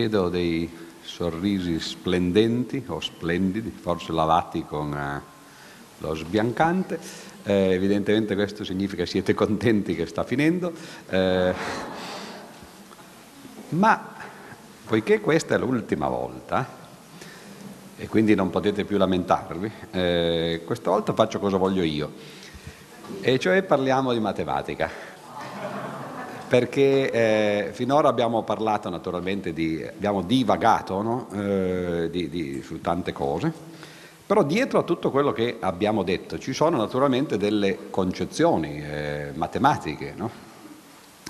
vedo dei sorrisi splendenti o splendidi, forse lavati con eh, lo sbiancante. Eh, evidentemente questo significa siete contenti che sta finendo. Eh, ma poiché questa è l'ultima volta, e quindi non potete più lamentarvi, eh, questa volta faccio cosa voglio io, e cioè parliamo di matematica perché eh, finora abbiamo parlato naturalmente di, abbiamo divagato no? eh, di, di, su tante cose, però dietro a tutto quello che abbiamo detto ci sono naturalmente delle concezioni eh, matematiche, no?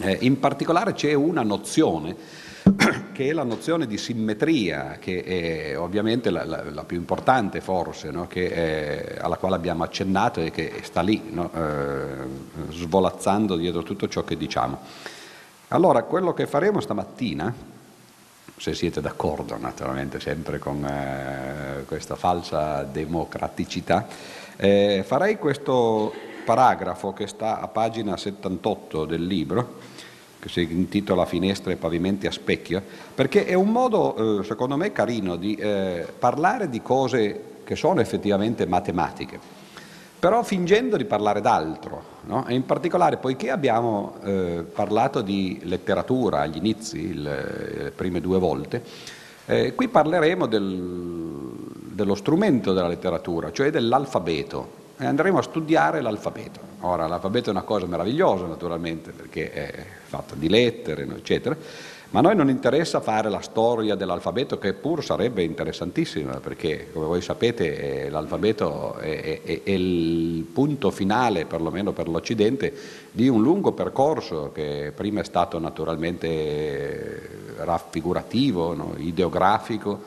Eh, in particolare c'è una nozione che è la nozione di simmetria, che è ovviamente la, la, la più importante forse, no? è, alla quale abbiamo accennato e che sta lì, no? eh, svolazzando dietro tutto ciò che diciamo. Allora, quello che faremo stamattina, se siete d'accordo naturalmente sempre con eh, questa falsa democraticità, eh, farei questo paragrafo che sta a pagina 78 del libro, che si intitola Finestre e pavimenti a specchio, perché è un modo, eh, secondo me, carino di eh, parlare di cose che sono effettivamente matematiche, però fingendo di parlare d'altro, no? e in particolare poiché abbiamo eh, parlato di letteratura agli inizi, le, le prime due volte, eh, qui parleremo del, dello strumento della letteratura, cioè dell'alfabeto, e andremo a studiare l'alfabeto. Ora, l'alfabeto è una cosa meravigliosa naturalmente perché è fatta di lettere, eccetera, ma a noi non interessa fare la storia dell'alfabeto che pur sarebbe interessantissima perché come voi sapete eh, l'alfabeto è, è, è, il punto finale, perlomeno per l'Occidente, di un lungo percorso che prima è stato naturalmente raffigurativo, no? ideografico,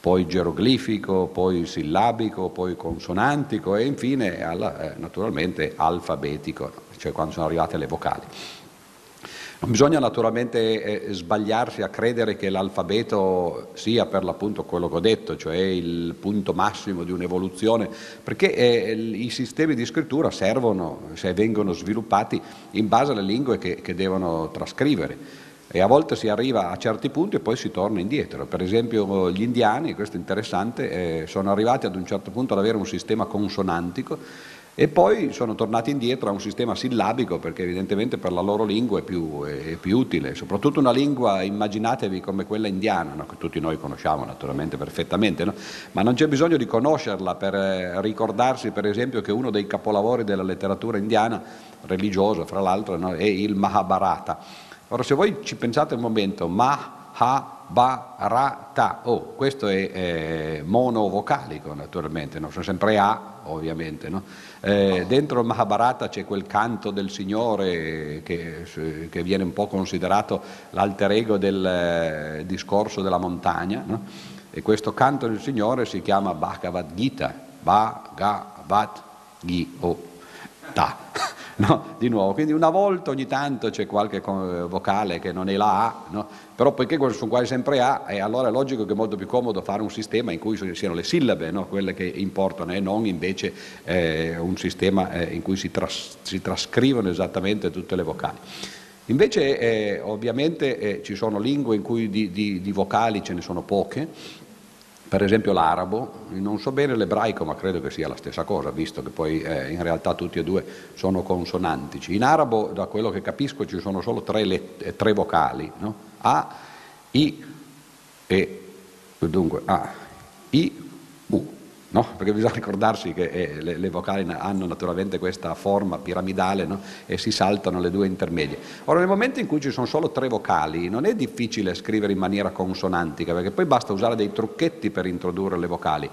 poi geroglifico, poi sillabico, poi consonantico e infine alla, eh, naturalmente alfabetico, cioè quando sono arrivate le vocali. Bisogna naturalmente eh, sbagliarsi a credere che l'alfabeto sia per l'appunto quello che ho detto, cioè il punto massimo di un'evoluzione, perché eh, i sistemi di scrittura servono, se vengono sviluppati in base alle lingue che, che devono trascrivere e a volte si arriva a certi punti e poi si torna indietro. Per esempio gli indiani, questo è interessante, eh, sono arrivati ad un certo punto ad avere un sistema consonantico e poi sono tornati indietro a un sistema sillabico perché evidentemente per la loro lingua è più, è più utile, soprattutto una lingua, immaginatevi come quella indiana, no? che tutti noi conosciamo naturalmente perfettamente, no? ma non c'è bisogno di conoscerla per eh, ricordarsi per esempio che uno dei capolavori della letteratura indiana, religiosa fra l'altro, no? è il Mahabharata Ora se voi ci pensate un momento, ma, ha, ba, ra, ta, oh, questo è eh, monovocalico naturalmente, no? sono sempre A ovviamente. No? Eh, dentro il Mahabharata c'è quel canto del Signore che, che viene un po' considerato l'alter ego del eh, discorso della montagna no? e questo canto del Signore si chiama Bhagavad Gita, Bhagavad Gita. No? di nuovo. Quindi una volta ogni tanto c'è qualche vocale che non è la A, no? però poiché sono quasi sempre A, e allora è logico che è molto più comodo fare un sistema in cui siano le sillabe no? quelle che importano e non invece eh, un sistema eh, in cui si, tras- si, trascrivono esattamente tutte le vocali. Invece eh, ovviamente eh, ci sono lingue in cui di, di, di vocali ce ne sono poche, per esempio l'arabo, non so bene l'ebraico, ma credo che sia la stessa cosa, visto che poi eh, in realtà tutti e due sono consonantici. In arabo, da quello che capisco, ci sono solo tre, let- eh, tre vocali, no? A, I e dunque A, I, U no? perché bisogna ricordarsi che eh, le, le, vocali hanno naturalmente questa forma piramidale no? e si saltano le due intermedie. Ora nel momento in cui ci sono solo tre vocali non è difficile scrivere in maniera consonantica perché poi basta usare dei trucchetti per introdurre le vocali.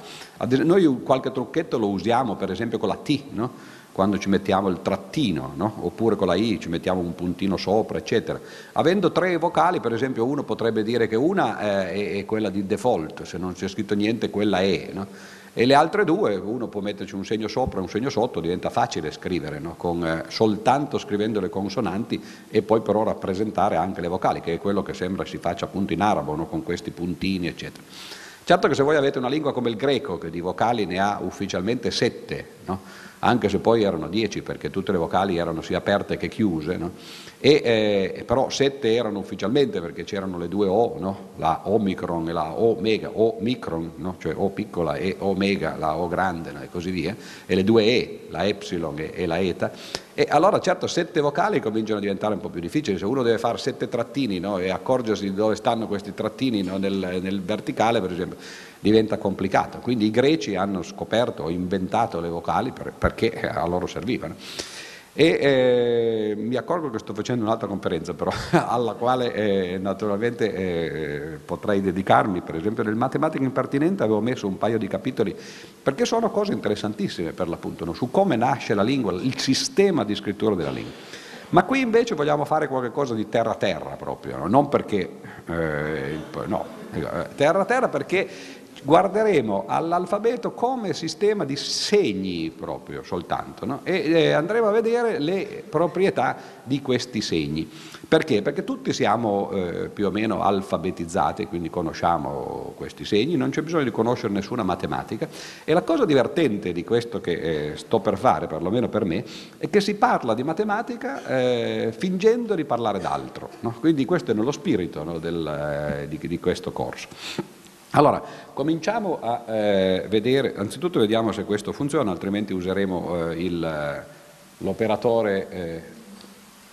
Noi qualche trucchetto lo usiamo per esempio con la T, no? quando ci mettiamo il trattino, no? oppure con la I ci mettiamo un puntino sopra, eccetera. Avendo tre vocali, per esempio, uno potrebbe dire che una eh, è, è, quella di default, se non c'è scritto niente quella è. No? E le altre due, uno può metterci un segno sopra e un segno sotto, diventa facile scrivere, no? Con, eh, soltanto scrivendo le consonanti e poi però rappresentare anche le vocali, che è quello che sembra si faccia appunto in arabo, no? con questi puntini, eccetera. Certo che se voi avete una lingua come il greco, che di vocali ne ha ufficialmente sette, no? Anche se poi erano 10 perché tutte le vocali erano sia aperte che chiuse, no? e, eh, però 7 erano ufficialmente perché c'erano le due O, no? la Omicron e la Omega, Omicron, cioè O piccola e Omega, la O grande e così via, e le due E, la Epsilon e, e la Eta, e allora certo sette vocali cominciano a diventare un po' più difficili, se uno deve fare sette trattini no, e accorgersi di dove stanno questi trattini no, nel, nel, verticale per esempio, diventa complicato. Quindi i greci hanno scoperto o inventato le vocali per, perché a loro servivano. E eh, mi accorgo che sto facendo un'altra conferenza però, alla quale eh, naturalmente eh, potrei dedicarmi, per esempio nel matematica impertinente avevo messo un paio di capitoli, perché sono cose interessantissime per l'appunto, no? su come nasce la lingua, il sistema di scrittura della lingua. Ma qui invece vogliamo fare qualcosa di terra-terra proprio, no? non perché, eh, no, eh, terra-terra perché guarderemo all'alfabeto come sistema di segni proprio soltanto no? e eh, andremo a vedere le proprietà di questi segni. Perché? Perché tutti siamo eh, più o meno alfabetizzati, quindi conosciamo questi segni, non c'è bisogno di conoscere nessuna matematica e la cosa divertente di questo che eh, sto per fare, perlomeno per me, è che si parla di matematica eh, fingendo di parlare d'altro. No? Quindi questo è nello spirito no, del, eh, di, di questo corso. Allora, cominciamo a eh, vedere, anzitutto vediamo se questo funziona, altrimenti useremo eh, il, l'operatore eh,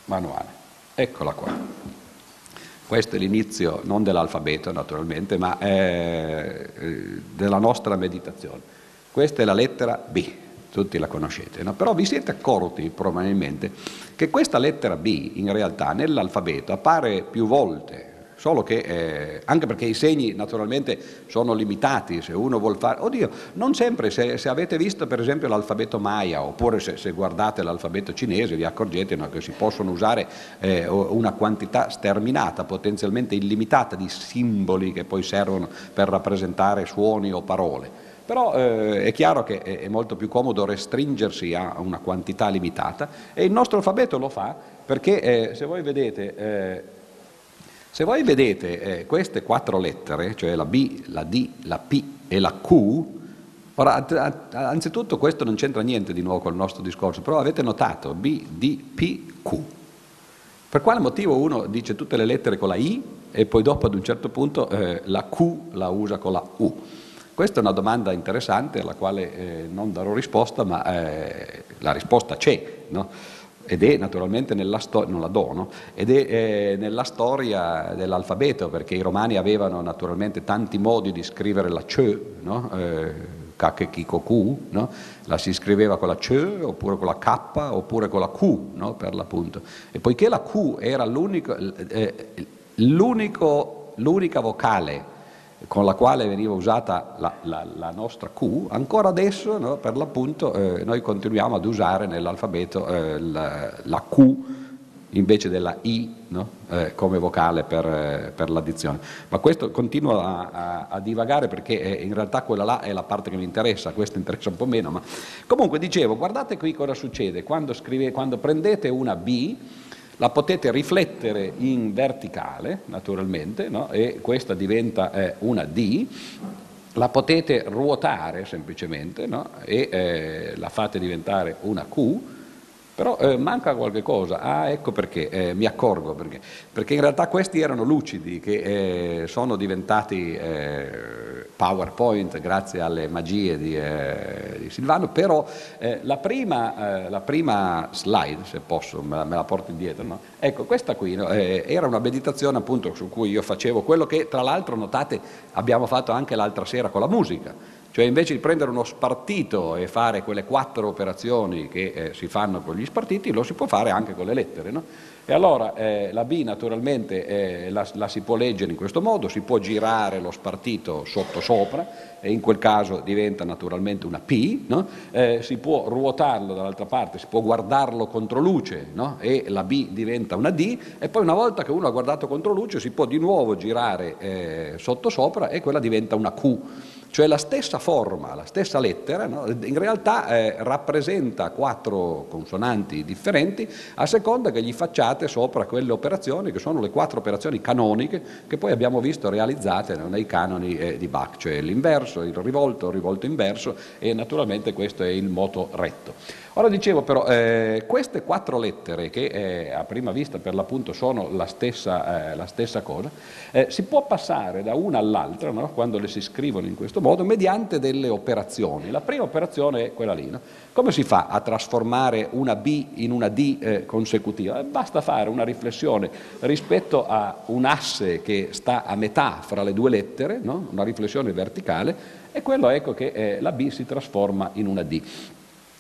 manuale. Eccola qua. Questo è l'inizio non dell'alfabeto naturalmente, ma eh, della nostra meditazione. Questa è la lettera B, tutti la conoscete, no? però vi siete accorti probabilmente che questa lettera B in realtà nell'alfabeto appare più volte solo che eh, anche perché i segni naturalmente sono limitati, se uno vuol fare, oddio, non sempre, se, se avete visto per esempio l'alfabeto Maya oppure se, se guardate l'alfabeto cinese vi accorgete no, che si possono usare eh, una quantità sterminata, potenzialmente illimitata di simboli che poi servono per rappresentare suoni o parole. Però eh, è chiaro che è, molto più comodo restringersi a una quantità limitata e il nostro alfabeto lo fa perché eh, se voi vedete eh, se voi vedete eh, queste quattro lettere, cioè la B, la D, la P e la Q, ora anzitutto questo non c'entra niente di nuovo con il nostro discorso, però avete notato B, D, P, Q. Per quale motivo uno dice tutte le lettere con la I e poi dopo ad un certo punto eh, la Q la usa con la U? Questa è una domanda interessante alla quale eh, non darò risposta, ma eh, la risposta c'è. No? Ed è naturalmente nella, sto- do, no? ed è, eh, nella storia dell'alfabeto, perché i romani avevano naturalmente tanti modi di scrivere la C, no? eh, Kakekikoku, no? la si scriveva con la C, oppure con la K, oppure con la Q, no? per l'appunto. E poiché la Q era l'unico, eh, l'unico, l'unica vocale con la quale veniva usata la, la, la nostra Q, ancora adesso no, per l'appunto eh, noi continuiamo ad usare nell'alfabeto eh, la, la, Q invece della I no, eh, come vocale per, eh, per, l'addizione. Ma questo continua a, a, a divagare perché eh, in realtà quella là è la parte che mi interessa, questa interessa un po' meno. Ma... Comunque dicevo, guardate qui cosa succede quando, scrive, quando prendete una B la potete riflettere in verticale, naturalmente, no? e questa diventa eh, una D, la potete ruotare semplicemente no? e eh, la fate diventare una Q, però eh, manca qualche cosa, ah ecco perché, eh, mi accorgo perché, perché in realtà questi erano lucidi che eh, sono diventati eh, PowerPoint grazie alle magie di, eh, di Silvano, però eh, la prima, la, prima, slide, se posso, me la, me la porto indietro, no? ecco questa qui no? era una meditazione appunto su cui io facevo quello che tra l'altro notate abbiamo fatto anche l'altra sera con la musica cioè invece di prendere uno spartito e fare quelle quattro operazioni che eh, si fanno con gli spartiti, lo si può fare anche con le lettere. No? E allora eh, la B naturalmente eh, la, la, si può leggere in questo modo, si può girare lo spartito sotto sopra e in quel caso diventa naturalmente una P, no? Eh, si può ruotarlo dall'altra parte, si può guardarlo contro luce no? e la B diventa una D e poi una volta che uno ha guardato contro luce si può di nuovo girare eh, sotto sopra e quella diventa una Q. cioè la stessa forma, la stessa lettera, no? in realtà eh, rappresenta quattro consonanti differenti a seconda che gli facciate sopra quelle operazioni che sono le quattro operazioni canoniche che poi abbiamo visto realizzate nei canoni eh, di Bach, cioè l'inverso, il rivolto, il rivolto inverso e naturalmente questo è il moto retto. Ora dicevo però, eh, queste quattro lettere che eh, a prima vista per l'appunto sono la stessa, eh, la stessa cosa, eh, si può passare da una all'altra no? quando le si scrivono in questo modo mediante delle operazioni. La prima operazione è quella lì. No? Come si fa a trasformare una B in una D eh, consecutiva? Eh, basta fare una riflessione rispetto a un asse che sta a metà fra le due lettere, no? una riflessione verticale, e quello ecco che la B si trasforma in una D.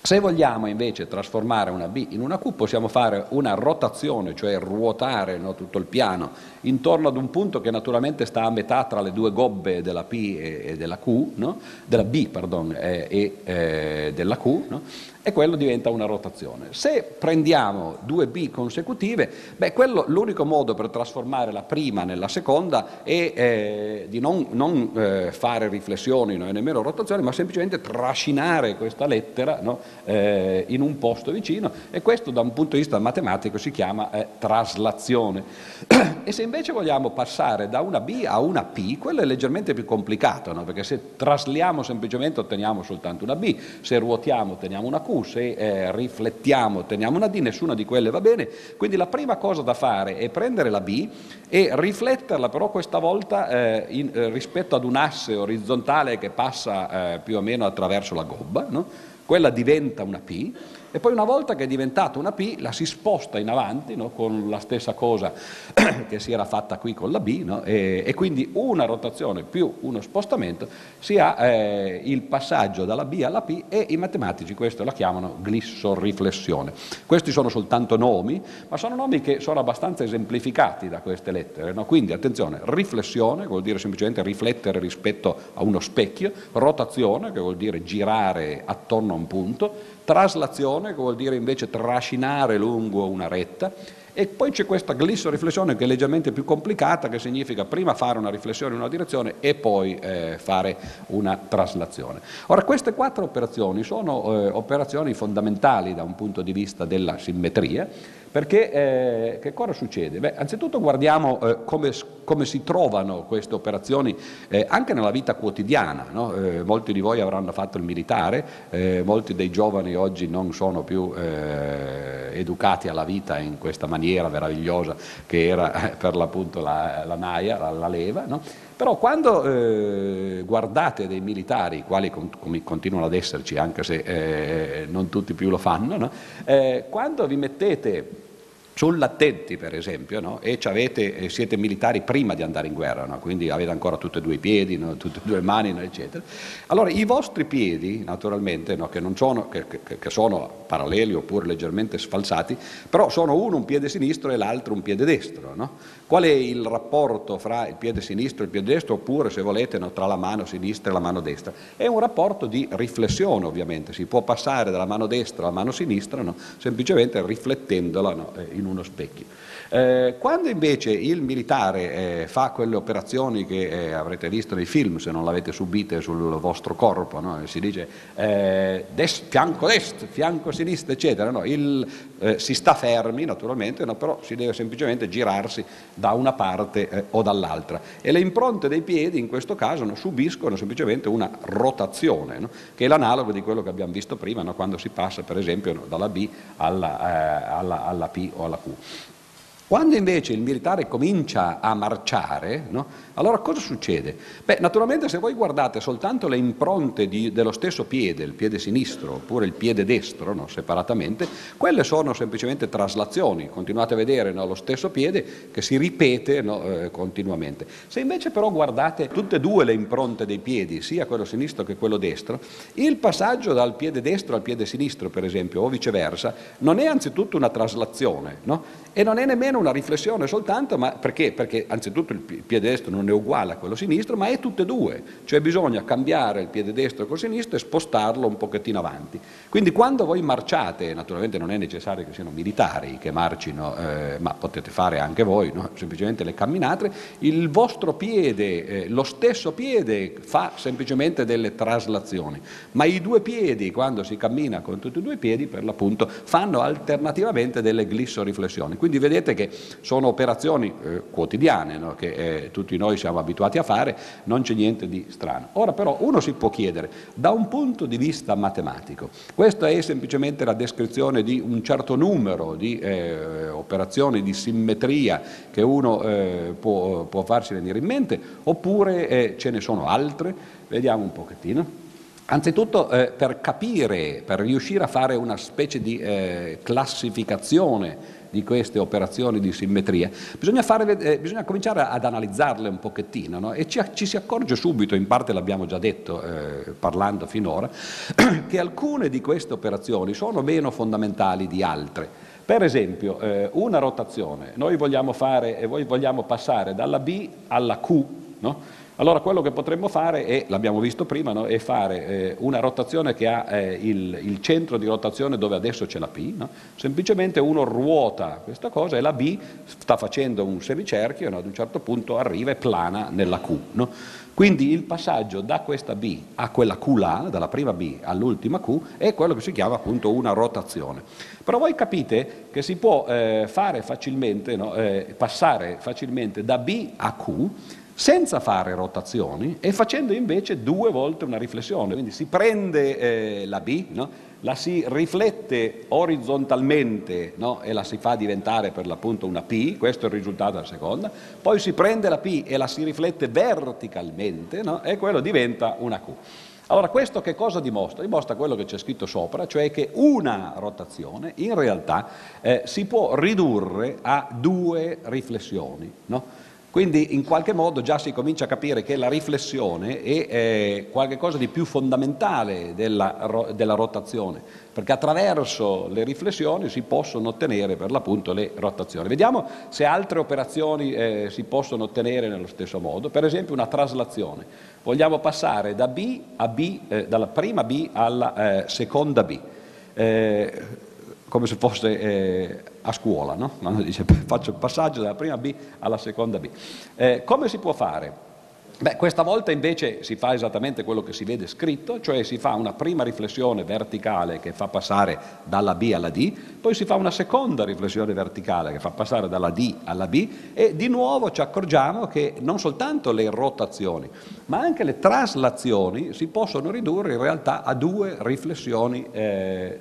Se vogliamo invece trasformare una B in una Q possiamo fare una rotazione, cioè ruotare no, tutto il piano intorno ad un punto che naturalmente sta a metà tra le due gobbe della P e, della Q, no? della B pardon, e, e eh, della Q, no? E quello diventa una rotazione. Se prendiamo due B consecutive, beh, quello, l'unico modo per trasformare la prima nella seconda è eh, di non, non eh, fare riflessioni no, e nemmeno rotazioni, ma semplicemente trascinare questa lettera no, eh, in un posto vicino e questo da un punto di vista matematico si chiama eh, traslazione. e se invece vogliamo passare da una B a una P, quello è leggermente più complicato, no? perché se trasliamo semplicemente otteniamo soltanto una B, se ruotiamo otteniamo una Q, se eh, riflettiamo otteniamo una D, nessuna di quelle va bene, quindi la prima cosa da fare è prendere la B e rifletterla però questa volta eh, in, eh, rispetto ad un asse orizzontale che passa eh, più o meno attraverso la gobba, no? quella diventa una P e poi una volta che è diventata una P la si sposta in avanti no? con la stessa cosa che si era fatta qui con la B no? e, e, quindi una rotazione più uno spostamento si ha eh, il passaggio dalla B alla P e i matematici questo la chiamano glissoriflessione. Questi sono soltanto nomi, ma sono nomi che sono abbastanza esemplificati da queste lettere. No? Quindi attenzione, riflessione, vuol dire semplicemente riflettere rispetto a uno specchio, rotazione, che vuol dire girare attorno a un punto, traslazione, che vuol dire invece trascinare lungo una retta, e poi c'è questa glissoriflessione che è leggermente più complicata, che significa prima fare una riflessione in una direzione e poi eh, fare una traslazione. Ora, queste quattro operazioni sono eh, operazioni fondamentali da un punto di vista della simmetria, perché eh, che cosa succede? Beh, anzitutto guardiamo eh, come, come, si trovano queste operazioni eh, anche nella vita quotidiana. No? Eh, molti di voi avranno fatto il militare, eh, molti dei giovani oggi non sono più eh, educati alla vita in questa maniera meravigliosa che era per l'appunto la, la naia, la, la leva. No? Però quando eh, guardate dei militari, quali com- continuano ad esserci, anche se eh, non tutti più lo fanno, no? eh, quando vi mettete sull'attenti per esempio, no? e avete, siete militari prima di andare in guerra, no? quindi avete ancora tutti e due i piedi, no? tutte e due le mani, eccetera. Allora i vostri piedi, naturalmente, che, sono, che, che, che, sono, paralleli oppure leggermente sfalsati, però sono uno un piede sinistro e l'altro un piede destro. Qual è il rapporto fra il piede sinistro e il piede destro, oppure se volete tra la mano sinistra e la mano destra? È un rapporto di riflessione ovviamente, si può passare dalla mano destra alla mano sinistra semplicemente riflettendola in uno specchio. Eh, quando invece il militare eh, fa quelle operazioni che eh, avrete visto nei film, se non l'avete subite sul vostro corpo, no? si dice eh, des, fianco destro, fianco sinistro, eccetera, no? il, eh, si sta fermi naturalmente, no? però si deve semplicemente girarsi da una parte o dall'altra e le impronte dei piedi in questo caso subiscono semplicemente una rotazione, che è l'analogo di quello che abbiamo visto prima, quando si passa per esempio dalla B alla, alla, alla P o alla Q. Quando invece il militare comincia a marciare, no? Allora cosa succede? Beh, naturalmente se voi guardate soltanto le impronte di, dello stesso piede, il piede sinistro oppure il piede destro, no? separatamente, quelle sono semplicemente traslazioni, continuate a vedere no? lo stesso piede che si ripete eh, continuamente. Se invece però guardate tutte e due le impronte dei piedi, sia quello sinistro che quello destro, il passaggio dal piede destro al piede sinistro, per esempio, o viceversa, non è anzitutto una traslazione, e non è nemmeno una riflessione soltanto, ma perché? Perché anzitutto il piede destro non è uguale a quello sinistro, ma è tutte e due, cioè bisogna cambiare il piede destro col sinistro e spostarlo un pochettino avanti. Quindi quando voi marciate, naturalmente non è necessario che siano militari che marcino, eh, ma potete fare anche voi, no? semplicemente le camminate, il vostro piede, eh, lo stesso piede fa semplicemente delle traslazioni, ma i due piedi quando si cammina con tutti e due i piedi per l'appunto fanno alternativamente delle glissoriflessioni. Quindi vedete che sono operazioni eh, quotidiane no? che eh, tutti noi siamo abituati a fare, non c'è niente di strano. Ora però uno si può chiedere, da un punto di vista matematico, questa è semplicemente la descrizione di un certo numero di eh, operazioni di simmetria che uno eh, può, può, farsi venire in mente, oppure eh, ce ne sono altre? Vediamo un pochettino. Anzitutto eh, per capire, per riuscire a fare una specie di eh, classificazione di queste operazioni di simmetria, bisogna, fare, eh, bisogna cominciare ad analizzarle un pochettino no? e ci, ci, si accorge subito, in parte l'abbiamo già detto eh, parlando finora, che alcune di queste operazioni sono meno fondamentali di altre. Per esempio, eh, una rotazione, noi vogliamo, fare, vogliamo passare dalla B alla Q, no? Allora quello che potremmo fare è, l'abbiamo visto prima, no? è fare eh, una rotazione che ha eh, il, il, centro di rotazione dove adesso c'è la P, no? semplicemente uno ruota questa cosa e la B sta facendo un semicerchio e ad un certo punto arriva e plana nella Q. Quindi il passaggio da questa B a quella Q là, dalla prima B all'ultima Q, è quello che si chiama appunto una rotazione. Però voi capite che si può eh, fare facilmente, no? eh, passare facilmente da B a Q senza fare rotazioni e facendo invece due volte una riflessione. Quindi si prende eh, la B, no? la si riflette orizzontalmente no? e la si fa diventare per l'appunto una P, questo è il risultato della seconda, poi si prende la P e la si riflette verticalmente no? e quello diventa una Q. Allora questo che cosa dimostra? Dimostra quello che c'è scritto sopra, cioè che una rotazione in realtà eh, si può ridurre a due riflessioni. No? Quindi in qualche modo già si comincia a capire che la riflessione è eh, qualcosa di più fondamentale della, della, rotazione, perché attraverso le riflessioni si possono ottenere per l'appunto le rotazioni. Vediamo se altre operazioni eh, si possono ottenere nello stesso modo, per esempio una traslazione. Vogliamo passare da B B, eh, dalla prima B alla eh, seconda B eh, come se fosse eh, a scuola, no? dice, faccio il passaggio dalla prima B alla seconda B. Eh, come si può fare? Beh, questa volta invece si fa esattamente quello che si vede scritto, cioè si fa una prima riflessione verticale che fa passare dalla B alla D, poi si fa una seconda riflessione verticale che fa passare dalla D alla B e di nuovo ci accorgiamo che non soltanto le rotazioni, ma anche le traslazioni si possono ridurre in realtà a due riflessioni eh,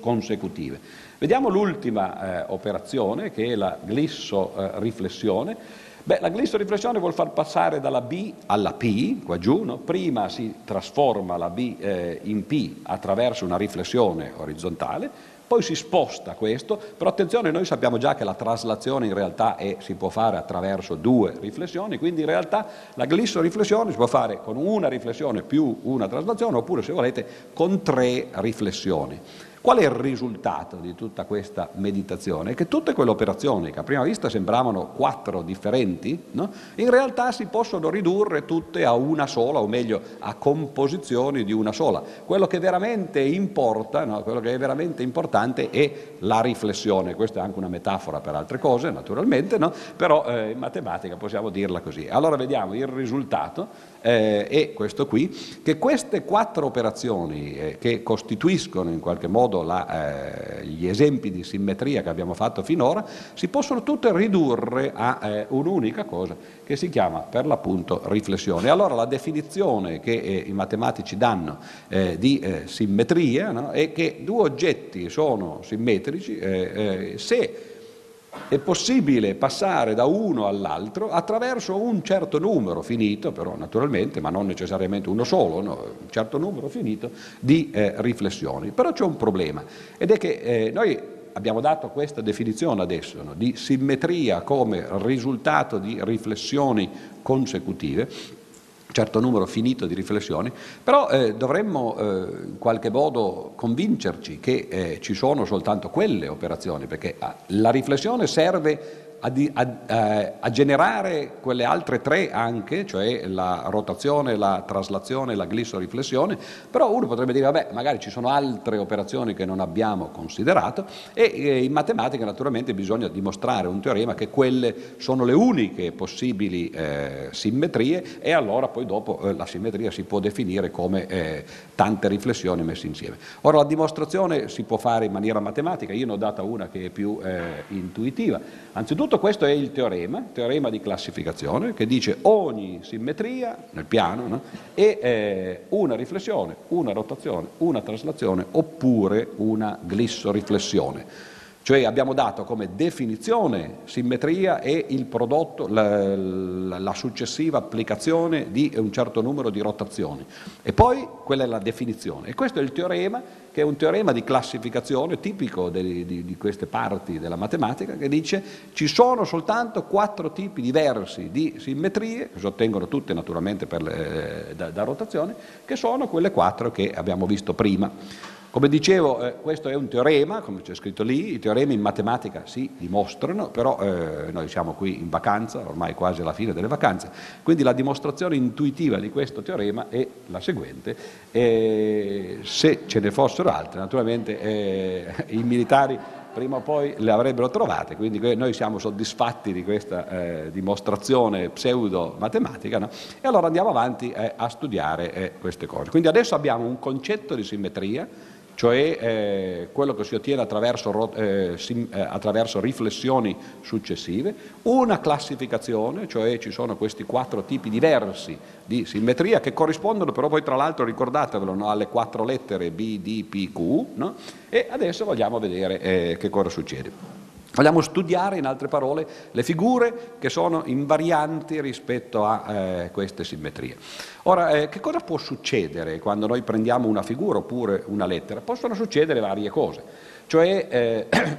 consecutive. Vediamo l'ultima eh, operazione che è la glisso-riflessione. Eh, Beh, la glissoriflessione vuol far passare dalla B alla P, qua giù, no? prima si trasforma la B eh, in P attraverso una riflessione orizzontale, poi si sposta questo, però attenzione, noi sappiamo già che la traslazione in realtà è, si può fare attraverso due riflessioni, quindi in realtà la glissoriflessione si può fare con una riflessione più una traslazione, oppure se volete con tre riflessioni. Qual è il risultato di tutta questa meditazione? Che tutte quelle operazioni che a prima vista sembravano quattro differenti, no? in realtà si possono ridurre tutte a una sola, o meglio a composizioni di una sola. Quello che veramente importa, no? quello che è veramente importante è la riflessione. Questa è anche una metafora per altre cose, naturalmente, no? però eh, in matematica possiamo dirla così. Allora vediamo il risultato eh, è questo qui, che queste quattro operazioni eh, che costituiscono in qualche modo la, eh, gli esempi di simmetria che abbiamo fatto finora, si possono tutte ridurre a eh, un'unica cosa che si chiama per l'appunto riflessione. Allora la definizione che eh, i matematici danno eh, di simmetria no, è che due oggetti sono simmetrici se è possibile passare da uno all'altro attraverso un certo numero finito, però naturalmente, ma non necessariamente uno solo, no, un certo numero finito di eh, riflessioni. Però c'è un problema ed è che eh, noi abbiamo dato questa definizione adesso no, di simmetria come risultato di riflessioni consecutive certo numero finito di riflessioni, però eh, dovremmo eh, in qualche modo convincerci che eh, ci sono soltanto quelle operazioni, perché ah, la riflessione serve a, a, eh, a, generare quelle altre tre anche, cioè la rotazione, la traslazione e la glissoriflessione, però uno potrebbe dire, vabbè, magari ci sono altre operazioni che non abbiamo considerato e in matematica naturalmente bisogna dimostrare un teorema che quelle sono le uniche possibili eh, simmetrie e allora poi dopo eh, la simmetria si può definire come eh, tante riflessioni messe insieme. Ora la dimostrazione si può fare in maniera matematica, io ne ho data una che è più eh, intuitiva. Anzitutto questo è il teorema, teorema di classificazione, che dice ogni simmetria nel piano no? è eh, una riflessione, una rotazione, una traslazione oppure una glissoriflessione. Cioè abbiamo dato come definizione simmetria e il prodotto, la, la, successiva applicazione di un certo numero di rotazioni. E poi quella è la definizione. E questo è il teorema, che è un teorema di classificazione tipico di, di, di queste parti della matematica, che dice ci sono soltanto quattro tipi diversi di simmetrie, che si ottengono tutte naturalmente le, da, da rotazione, che sono quelle quattro che abbiamo visto prima. Come dicevo, eh, questo è un teorema, come c'è scritto lì, i teoremi in matematica si dimostrano, però eh, noi siamo qui in vacanza, ormai quasi alla fine delle vacanze, quindi la dimostrazione intuitiva di questo teorema è la seguente. Eh, se ce ne fossero altre, naturalmente eh, i militari prima o poi le avrebbero trovate, quindi noi siamo soddisfatti di questa eh, dimostrazione pseudo-matematica no? e allora andiamo avanti eh, a studiare eh, queste cose. Quindi adesso abbiamo un concetto di simmetria, cioè eh, quello che si ottiene attraverso, eh, sim, eh, attraverso, riflessioni successive, una classificazione, cioè ci sono questi quattro tipi diversi di simmetria che corrispondono però poi tra l'altro, ricordatevelo, no, alle quattro lettere B, D, P, Q, no? e adesso vogliamo vedere eh, che cosa succede. Vogliamo studiare, in altre parole, le figure che sono invarianti rispetto a eh, queste simmetrie. Ora, eh, che cosa può succedere quando noi prendiamo una figura oppure una lettera? Possono succedere varie cose, cioè eh,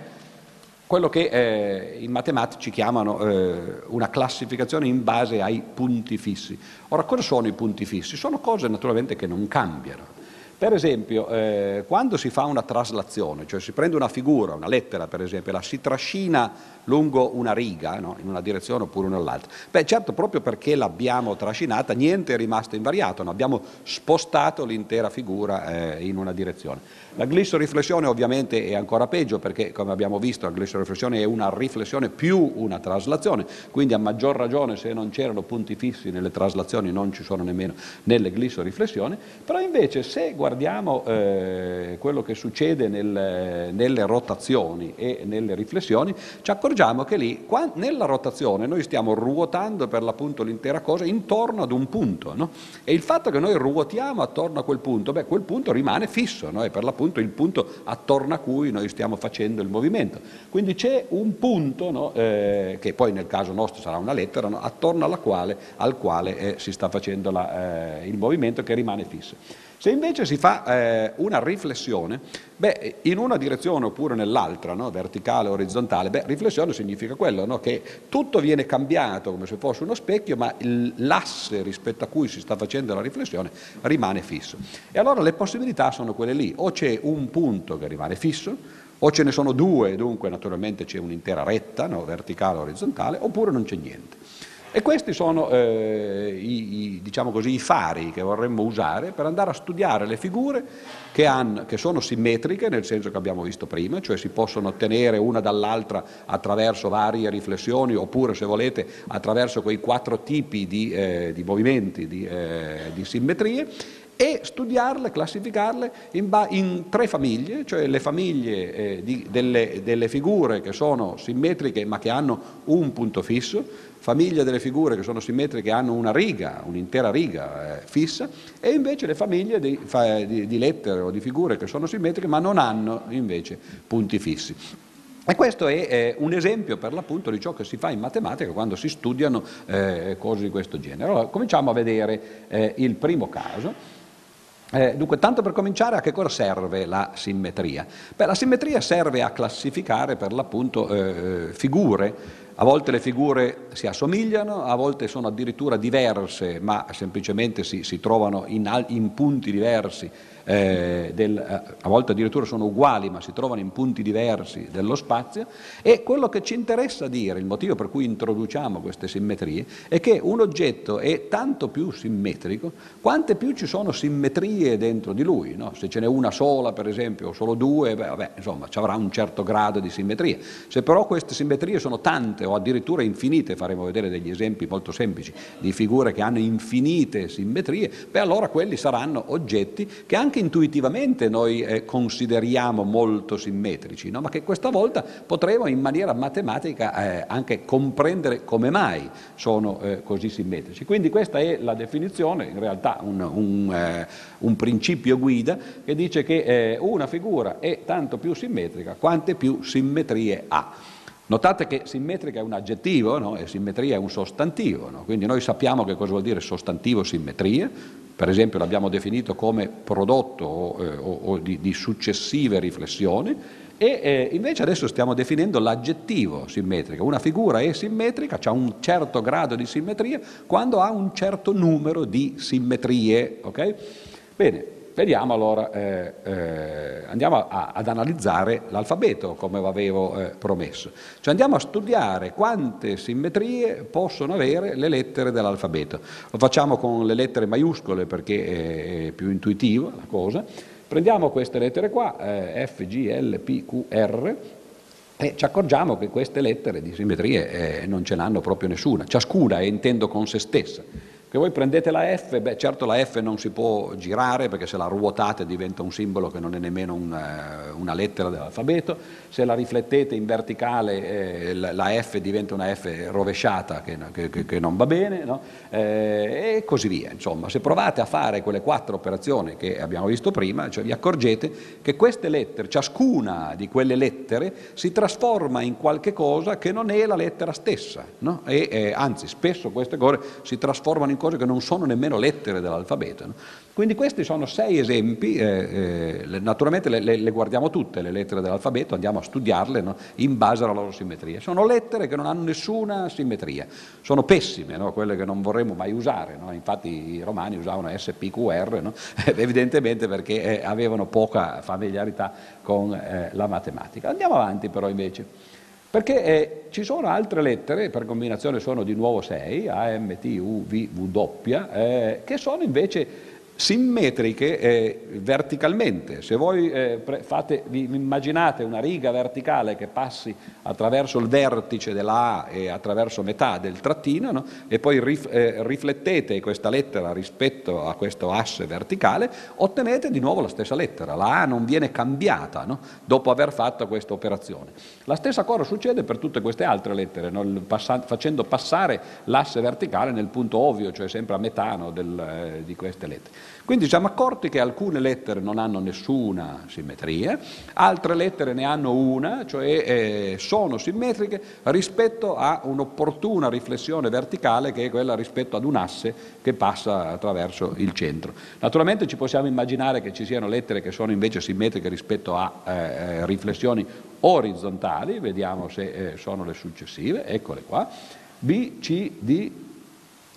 quello che eh, i matematici chiamano eh, una classificazione in base ai punti fissi. Ora, cosa sono i punti fissi? Sono cose naturalmente che non cambiano. Per esempio, eh, quando si fa una traslazione, cioè si prende una figura, una lettera per esempio, la si trascina lungo una riga, no? in una direzione oppure nell'altra. Beh, certo, proprio perché l'abbiamo trascinata, niente è rimasto invariato, no? abbiamo spostato l'intera figura eh, in una direzione. La glissoriflessione ovviamente è ancora peggio perché, come abbiamo visto, la glissoriflessione è una riflessione più una traslazione, quindi a maggior ragione se non c'erano punti fissi nelle traslazioni non ci sono nemmeno nelle glissoriflessioni, però invece se guardiamo eh, quello che succede nel, nelle rotazioni e nelle riflessioni, ci accorgiamo che lì, qua, nella rotazione, noi stiamo ruotando per l'appunto l'intera cosa intorno ad un punto, no? e il fatto che noi ruotiamo attorno a quel punto, beh, quel punto rimane fisso, no? è per l'appunto il punto attorno a cui noi stiamo facendo il movimento. Quindi c'è un punto, no? eh, che poi nel caso nostro sarà una lettera, attorno quale, al quale eh, si sta facendo la, eh, il movimento che rimane fisso. Se invece si fa eh, una riflessione, beh, in una direzione oppure nell'altra, no? verticale orizzontale, beh, riflessione significa quello, no? che tutto viene cambiato come se fosse uno specchio, ma l'asse rispetto a cui si sta facendo la riflessione rimane fisso. E allora le possibilità sono quelle lì, o c'è un punto che rimane fisso, o ce ne sono due, dunque naturalmente c'è un'intera retta, no? verticale orizzontale, oppure non c'è niente. E questi sono eh, i, i, diciamo così, i, fari che vorremmo usare per andare a studiare le figure che, hanno, che, sono simmetriche, nel senso che abbiamo visto prima, cioè si possono ottenere una dall'altra attraverso varie riflessioni oppure, se volete, attraverso quei quattro tipi di, eh, di movimenti, di, eh, di simmetrie, e studiarle, classificarle in, in, tre famiglie, cioè le famiglie eh, di, delle, delle, figure che sono simmetriche ma che hanno un punto fisso, famiglia delle figure che sono simmetriche hanno una riga, un'intera riga eh, fissa, e invece le famiglie di, di, di lettere o di figure che sono simmetriche ma non hanno invece punti fissi. E questo è eh, un esempio per l'appunto di ciò che si fa in matematica quando si studiano eh, cose di questo genere. Allora, cominciamo a vedere eh, il primo caso. Eh, dunque, tanto per cominciare, a che cosa serve la simmetria? Beh, la simmetria serve a classificare per l'appunto eh, figure a volte le figure si assomigliano, a volte sono addirittura diverse, ma semplicemente si, si trovano in, in punti diversi eh, del, eh, a volte addirittura sono uguali ma si trovano in punti diversi dello spazio e quello che ci interessa dire, il motivo per cui introduciamo queste simmetrie, è che un oggetto è tanto più simmetrico quante più ci sono simmetrie dentro di lui. No? Se ce n'è una sola per esempio o solo due, beh, vabbè, insomma ci avrà un certo grado di simmetria. Se però queste simmetrie sono tante o addirittura infinite, faremo vedere degli esempi molto semplici di figure che hanno infinite simmetrie, beh allora quelli saranno oggetti che anche intuitivamente noi eh, consideriamo molto simmetrici, no? ma che questa volta potremo in maniera matematica eh, anche comprendere come mai sono eh, così simmetrici. Quindi questa è la definizione, in realtà un, un, eh, un principio guida che dice che eh, una figura è tanto più simmetrica quante più simmetrie ha. Notate che simmetrica è un aggettivo no? e simmetria è un sostantivo, no? quindi noi sappiamo che cosa vuol dire sostantivo simmetria, per esempio l'abbiamo definito come prodotto o, eh, o, o di, di, successive riflessioni e eh, invece adesso stiamo definendo l'aggettivo simmetrica. Una figura è simmetrica, ha un certo grado di simmetria quando ha un certo numero di simmetrie. Okay? Bene, Vediamo allora, eh, eh, andiamo a, ad analizzare l'alfabeto come avevo eh, promesso. Cioè andiamo a studiare quante simmetrie possono avere le lettere dell'alfabeto. Lo facciamo con le lettere maiuscole perché è più intuitivo la cosa. Prendiamo queste lettere qua, eh, F, G, L, P, Q, R, e ci accorgiamo che queste lettere di simmetrie eh, non ce n'hanno proprio nessuna, ciascuna, intendo con se stessa. Che voi prendete la F, beh certo la F non si può girare perché se la ruotate diventa un simbolo che non è nemmeno un, eh, una lettera dell'alfabeto, se la riflettete in verticale eh, la F diventa una F rovesciata che, che, che non va bene no? eh, e così via. Insomma, se provate a fare quelle quattro operazioni che abbiamo visto prima, cioè vi accorgete che queste lettere, ciascuna di quelle lettere si trasforma in qualche cosa che non è la lettera stessa no? e eh, anzi spesso queste cose si trasformano in cose che non sono nemmeno lettere dell'alfabeto. No? Quindi questi sono sei esempi, eh, eh, naturalmente le, le, le, guardiamo tutte le lettere dell'alfabeto, andiamo a studiarle no? in base alla loro simmetria. Sono lettere che non hanno nessuna simmetria, sono pessime, no? quelle che non vorremmo mai usare, infatti i romani usavano SPQR, evidentemente perché eh, avevano poca familiarità con eh, la matematica. Andiamo avanti però invece. Perché eh, ci sono altre lettere, per combinazione sono di nuovo 6, A, M, T, U, V, W, eh, che sono invece simmetriche eh, verticalmente. Se voi eh, fate, vi immaginate una riga verticale che passi attraverso il vertice della A e attraverso metà del trattino no? e poi rif, eh, riflettete questa lettera rispetto a questo asse verticale, ottenete di nuovo la stessa lettera. La A non viene cambiata no? dopo aver fatto questa operazione. La stessa cosa succede per tutte queste altre lettere, no? Passa, facendo passare l'asse verticale nel punto ovvio, cioè sempre a metà del, eh, di queste lettere. Quindi ci siamo accorti che alcune lettere non hanno nessuna simmetria, altre lettere ne hanno una, cioè eh, sono simmetriche rispetto a un'opportuna riflessione verticale che è quella rispetto ad un asse che passa attraverso il centro. Naturalmente ci possiamo immaginare che ci siano lettere che sono invece simmetriche rispetto a eh, riflessioni orizzontali, vediamo se eh, sono le successive, eccole qua, B, C, D,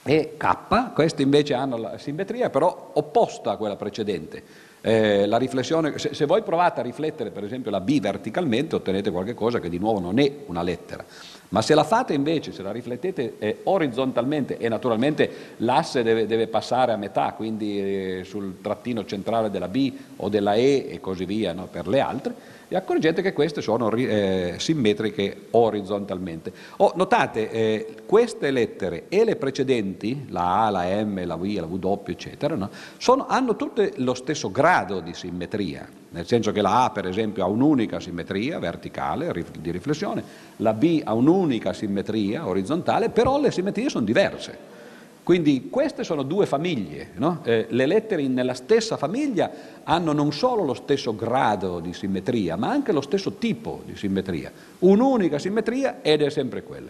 e K, queste invece hanno la simmetria però opposta a quella precedente. Eh, la riflessione, se, se, voi provate a riflettere per esempio la B verticalmente ottenete qualcosa che di nuovo non è una lettera, ma se la fate invece, se la riflettete eh, orizzontalmente e naturalmente l'asse deve, deve, passare a metà, quindi eh, sul trattino centrale della B o della E e così via no, per le altre, vi accorgete che queste sono eh, simmetriche orizzontalmente. Oh, notate, eh, queste lettere e le precedenti, la A, la M, la V, la W, eccetera, no? sono, hanno tutte lo stesso grado di simmetria, nel senso che la A per esempio ha un'unica simmetria verticale di riflessione, la B ha un'unica simmetria orizzontale, però le simmetrie sono diverse. Quindi queste sono due famiglie, no? eh, le lettere nella stessa famiglia hanno non solo lo stesso grado di simmetria, ma anche lo stesso tipo di simmetria, un'unica simmetria ed è sempre quella.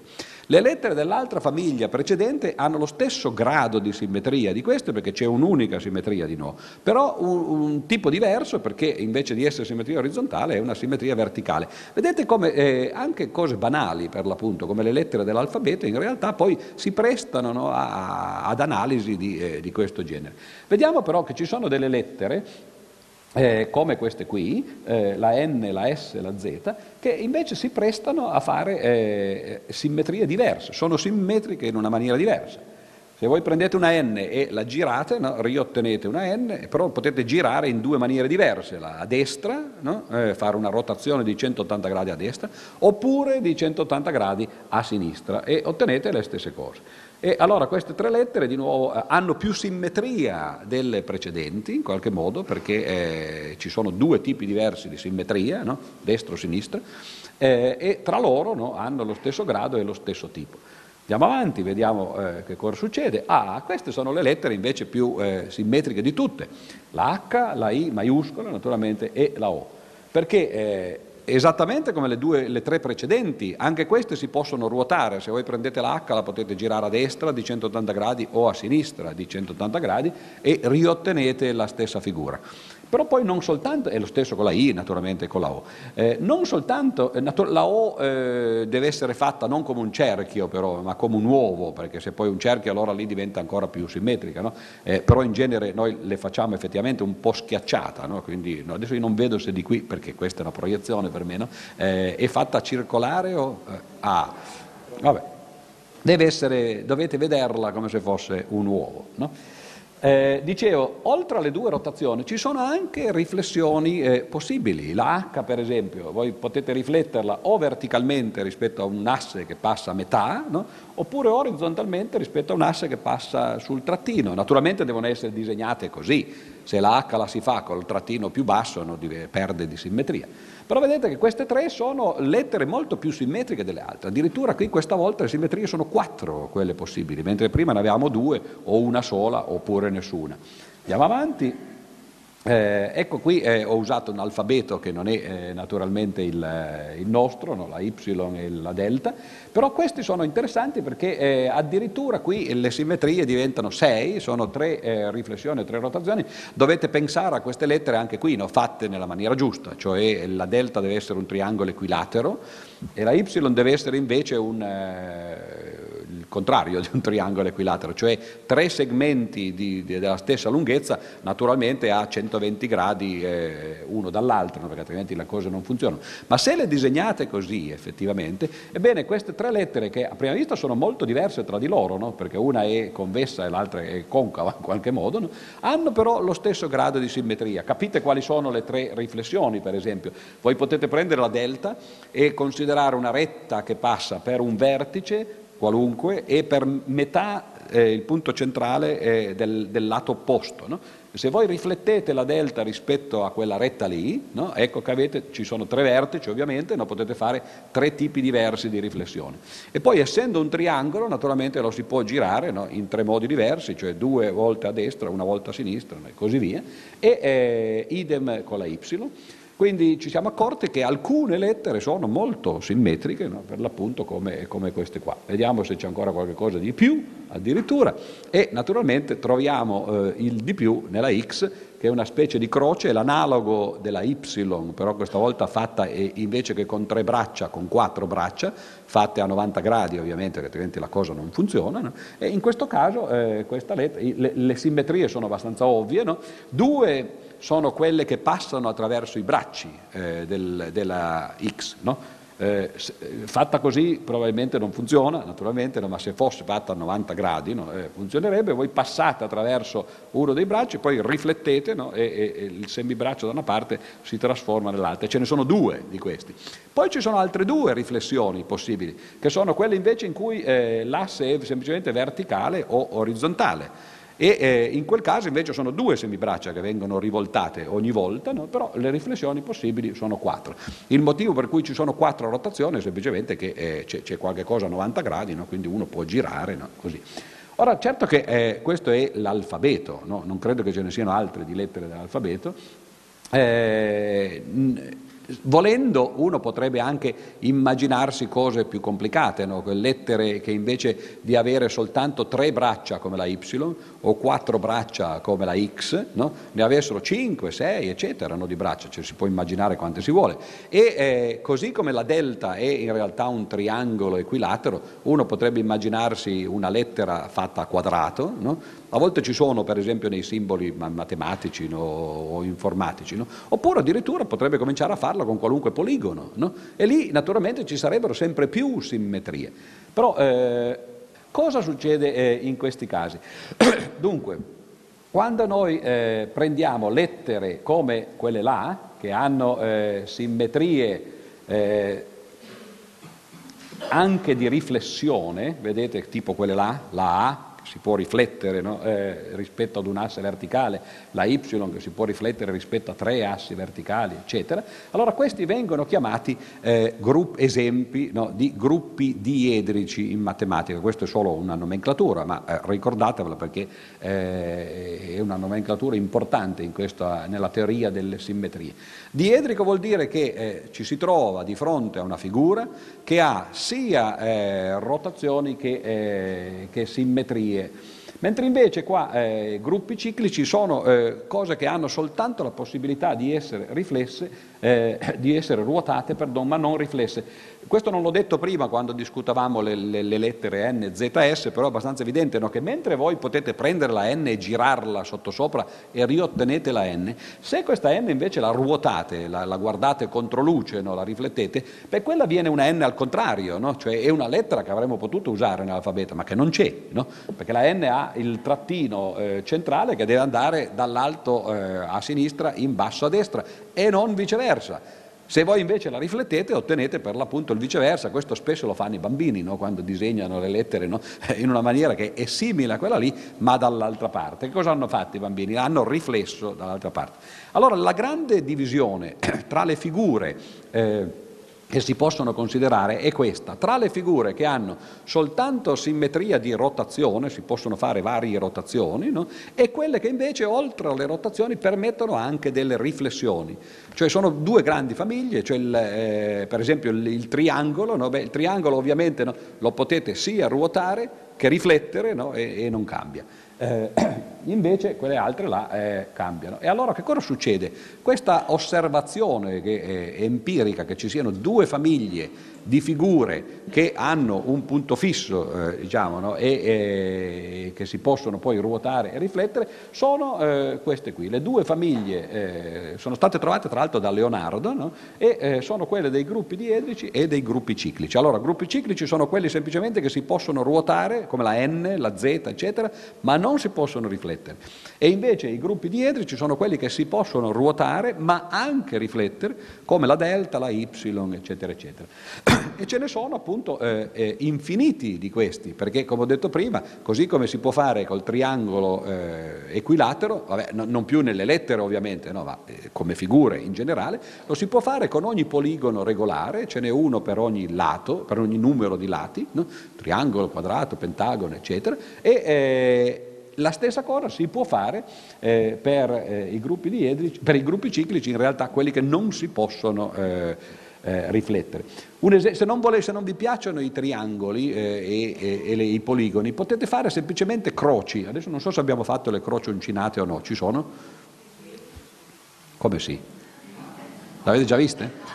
Le lettere dell'altra famiglia precedente hanno lo stesso grado di simmetria di queste perché c'è un'unica simmetria di nuovo, però un, un tipo diverso perché invece di essere simmetria orizzontale è una simmetria verticale. Vedete come eh, anche cose banali per l'appunto, come le lettere dell'alfabeto, in realtà poi si prestano no, a, ad analisi di, eh, di questo genere. Vediamo però che ci sono delle lettere eh, come queste qui, eh, la N, la S, la Z, che invece si prestano a fare eh, simmetrie diverse, sono simmetriche in una maniera diversa. Se voi prendete una N e la girate, no, riottenete una N, però potete girare in due maniere diverse, la a destra, no, eh, fare una rotazione di 180 gradi a destra, oppure di 180 gradi a sinistra e ottenete le stesse cose. E allora queste tre lettere di nuovo eh, hanno più simmetria delle precedenti, in qualche modo, perché eh, ci sono due tipi diversi di simmetria, no? destra o sinistra, eh, e tra loro no, hanno lo stesso grado e lo stesso tipo. Andiamo avanti, vediamo eh, che cosa succede. Ah, queste sono le lettere invece più eh, simmetriche di tutte, la H, la I maiuscola naturalmente e la O, perché eh, esattamente come le, due, le tre precedenti, anche queste si possono ruotare, se voi prendete la H la potete girare a destra di 180 gradi o a sinistra di 180 gradi e riottenete la stessa figura. Però poi non soltanto, è lo stesso con la I naturalmente con la O, eh, non soltanto, eh, la O eh, deve essere fatta non come un cerchio però, ma come un uovo, perché se poi un cerchio allora lì diventa ancora più simmetrica, no? Eh, però in genere noi le facciamo effettivamente un po' schiacciata, no? quindi no, adesso io non vedo se di qui, perché questa è una proiezione per me, eh, è fatta circolare o... Eh, ah, vabbè, essere, dovete vederla come se fosse un uovo. Eh, dicevo, oltre alle due rotazioni ci sono anche riflessioni eh, possibili. La H, per esempio, voi potete rifletterla o verticalmente rispetto a un asse che passa a metà, no? oppure orizzontalmente rispetto a un asse che passa sul trattino. Naturalmente devono essere disegnate così. Se la H la si fa col trattino più basso no, perde di simmetria. Però vedete che queste tre sono lettere molto più simmetriche delle altre, addirittura qui questa volta le simmetrie sono quattro quelle possibili, mentre prima ne avevamo due o una sola oppure nessuna. Andiamo avanti. Eh, ecco qui eh, ho usato un alfabeto che non è eh, naturalmente il, eh, il nostro, no? la Y e la delta, però questi sono interessanti perché eh, addirittura qui le simmetrie diventano sei, sono tre eh, riflessioni, tre rotazioni, dovete pensare a queste lettere anche qui, no? fatte nella maniera giusta, cioè la delta deve essere un triangolo equilatero e la Y deve essere invece un contrario di un triangolo equilatero, cioè tre segmenti di, di, della stessa lunghezza naturalmente a 120 gradi eh, uno dall'altro, perché altrimenti le cose non funzionano. Ma se le disegnate così effettivamente, ebbene queste tre lettere che a prima vista sono molto diverse tra di loro, no? perché una è convessa e l'altra è concava in qualche modo, no? hanno però lo stesso grado di simmetria. Capite quali sono le tre riflessioni, per esempio? Voi potete prendere la delta e considerare una retta che passa per un vertice qualunque e per metà eh, il punto centrale eh, del, del, lato opposto. No? Se voi riflettete la delta rispetto a quella retta lì, no? ecco che avete, ci sono tre vertici ovviamente, no? potete fare tre tipi diversi di riflessione. E poi essendo un triangolo naturalmente lo si può girare in tre modi diversi, cioè due volte a destra, una volta a sinistra e così via, e eh, idem con la Y. Quindi ci siamo accorti che alcune lettere sono molto simmetriche, no? per l'appunto come, come, queste qua. Vediamo se c'è ancora qualcosa di più addirittura e naturalmente troviamo eh, il di più nella X che è una specie di croce, l'analogo della Y, però questa volta fatta invece che con tre braccia, con quattro braccia, fatte a 90 gradi ovviamente, altrimenti la cosa non funziona. No? E in questo caso eh, lettera, le, le, simmetrie sono abbastanza ovvie, no? due sono quelle che passano attraverso i bracci eh, del, della X. No? Eh, fatta così probabilmente non funziona, naturalmente, no, ma se fosse fatta a 90 gradi no, eh, funzionerebbe. Voi passate attraverso uno dei bracci, poi riflettete no, e, e, e, il semibraccio da una parte si trasforma nell'altra. Ce ne sono due di questi. Poi ci sono altre due riflessioni possibili, che sono quelle invece in cui eh, l'asse è semplicemente verticale o orizzontale e eh, in quel caso invece sono due semibraccia che vengono rivoltate ogni volta, no? però le riflessioni possibili sono quattro. Il motivo per cui ci sono quattro rotazioni è semplicemente che eh, c'è, c'è, qualche cosa a 90 gradi, no? quindi uno può girare no? così. Ora, certo che eh, questo è l'alfabeto, non credo che ce ne siano altre di lettere dell'alfabeto. Volendo uno potrebbe anche immaginarsi cose più complicate, no? lettere che invece di avere soltanto tre braccia come la Y o quattro braccia come la X, no? ne avessero cinque, sei, eccetera no? di braccia, cioè, si può immaginare quante si vuole. E eh, così come la delta è in realtà un triangolo equilatero, uno potrebbe immaginarsi una lettera fatta a quadrato, a volte ci sono per esempio nei simboli matematici no, o informatici, no? oppure addirittura potrebbe cominciare a farlo con qualunque poligono no? e lì naturalmente ci sarebbero sempre più simmetrie. Però eh, cosa succede eh, in questi casi? Dunque, quando noi eh, prendiamo lettere come quelle là, che hanno eh, simmetrie eh, anche di riflessione, vedete tipo quelle là, la A, si può riflettere no? eh, rispetto ad un asse verticale, la y che si può riflettere rispetto a tre assi verticali, eccetera. Allora questi vengono chiamati eh, grupp, esempi no? di gruppi diedrici in matematica. Questa è solo una nomenclatura, ma eh, ricordatevela perché eh, è una nomenclatura importante questa, nella teoria delle simmetrie. Diedrico vuol dire che eh, ci si trova di fronte a una figura che ha sia eh, rotazioni che, che simmetrie. Mentre invece qua eh, gruppi ciclici sono eh, cose che hanno soltanto la possibilità di essere riflesse, eh, di essere ruotate, perdon, ma non riflesse. Questo non l'ho detto prima quando discutavamo le, le, le lettere N, Z, S, però è abbastanza evidente no? che mentre voi potete prendere la N e girarla sottosopra e riottenete la N, se questa N invece la ruotate, la, la guardate contro luce, no? la riflettete, beh quella viene una N al contrario, no? cioè è una lettera che avremmo potuto usare nell'alfabeto, ma che non c'è, perché la N ha il trattino eh, centrale che deve andare dall'alto eh, a sinistra in basso a destra e non viceversa. Se voi invece la riflettete ottenete per l'appunto il viceversa, questo spesso lo fanno i bambini no? quando disegnano le lettere no? in una maniera che è simile a quella lì ma dall'altra parte. Che cosa hanno fatto i bambini? Hanno riflesso dall'altra parte. Allora la grande divisione tra le figure eh, che si possono considerare è questa. Tra le figure che hanno soltanto simmetria di rotazione, si possono fare varie rotazioni, no? e quelle che invece oltre alle rotazioni permettono anche delle riflessioni. Cioè sono due grandi famiglie, cioè il, eh, per esempio il, il triangolo, no? Beh, il triangolo ovviamente no, lo potete sia ruotare che riflettere e, e non cambia. Eh, invece quelle altre là eh, cambiano. E allora che cosa succede? Questa osservazione che empirica, che ci siano due famiglie di figure che hanno un punto fisso eh, diciamo, no? e, e, che si possono poi ruotare e riflettere, sono eh, queste qui. Le due famiglie eh, sono state trovate tra l'altro da Leonardo no? e eh, sono quelle dei gruppi diedrici e dei gruppi ciclici. Allora, gruppi ciclici sono quelli semplicemente che si possono ruotare, come la N, la Z, eccetera, ma non si possono riflettere. E invece i gruppi diedrici sono quelli che si possono ruotare, ma anche riflettere, come la delta, la Y, eccetera, eccetera e ce ne sono appunto eh, eh, infiniti di questi, perché come ho detto prima, così come si può fare col triangolo eh, equilatero, vabbè, no, non più nelle lettere ovviamente, no, ma eh, come figure in generale, lo si può fare con ogni poligono regolare, ce n'è uno per ogni lato, per ogni numero di lati, no? triangolo, quadrato, pentagono, eccetera, e eh, la stessa cosa si può fare eh, per, eh, i edrici, per, i gruppi ciclici, in realtà quelli che non si possono eh, eh, riflettere. Es- se, non vole- se, non vi piacciono i triangoli eh, e, e, e le, i poligoni, potete fare semplicemente croci. Adesso non so se abbiamo fatto le croci uncinate o no, ci sono? Come sì? L'avete già viste?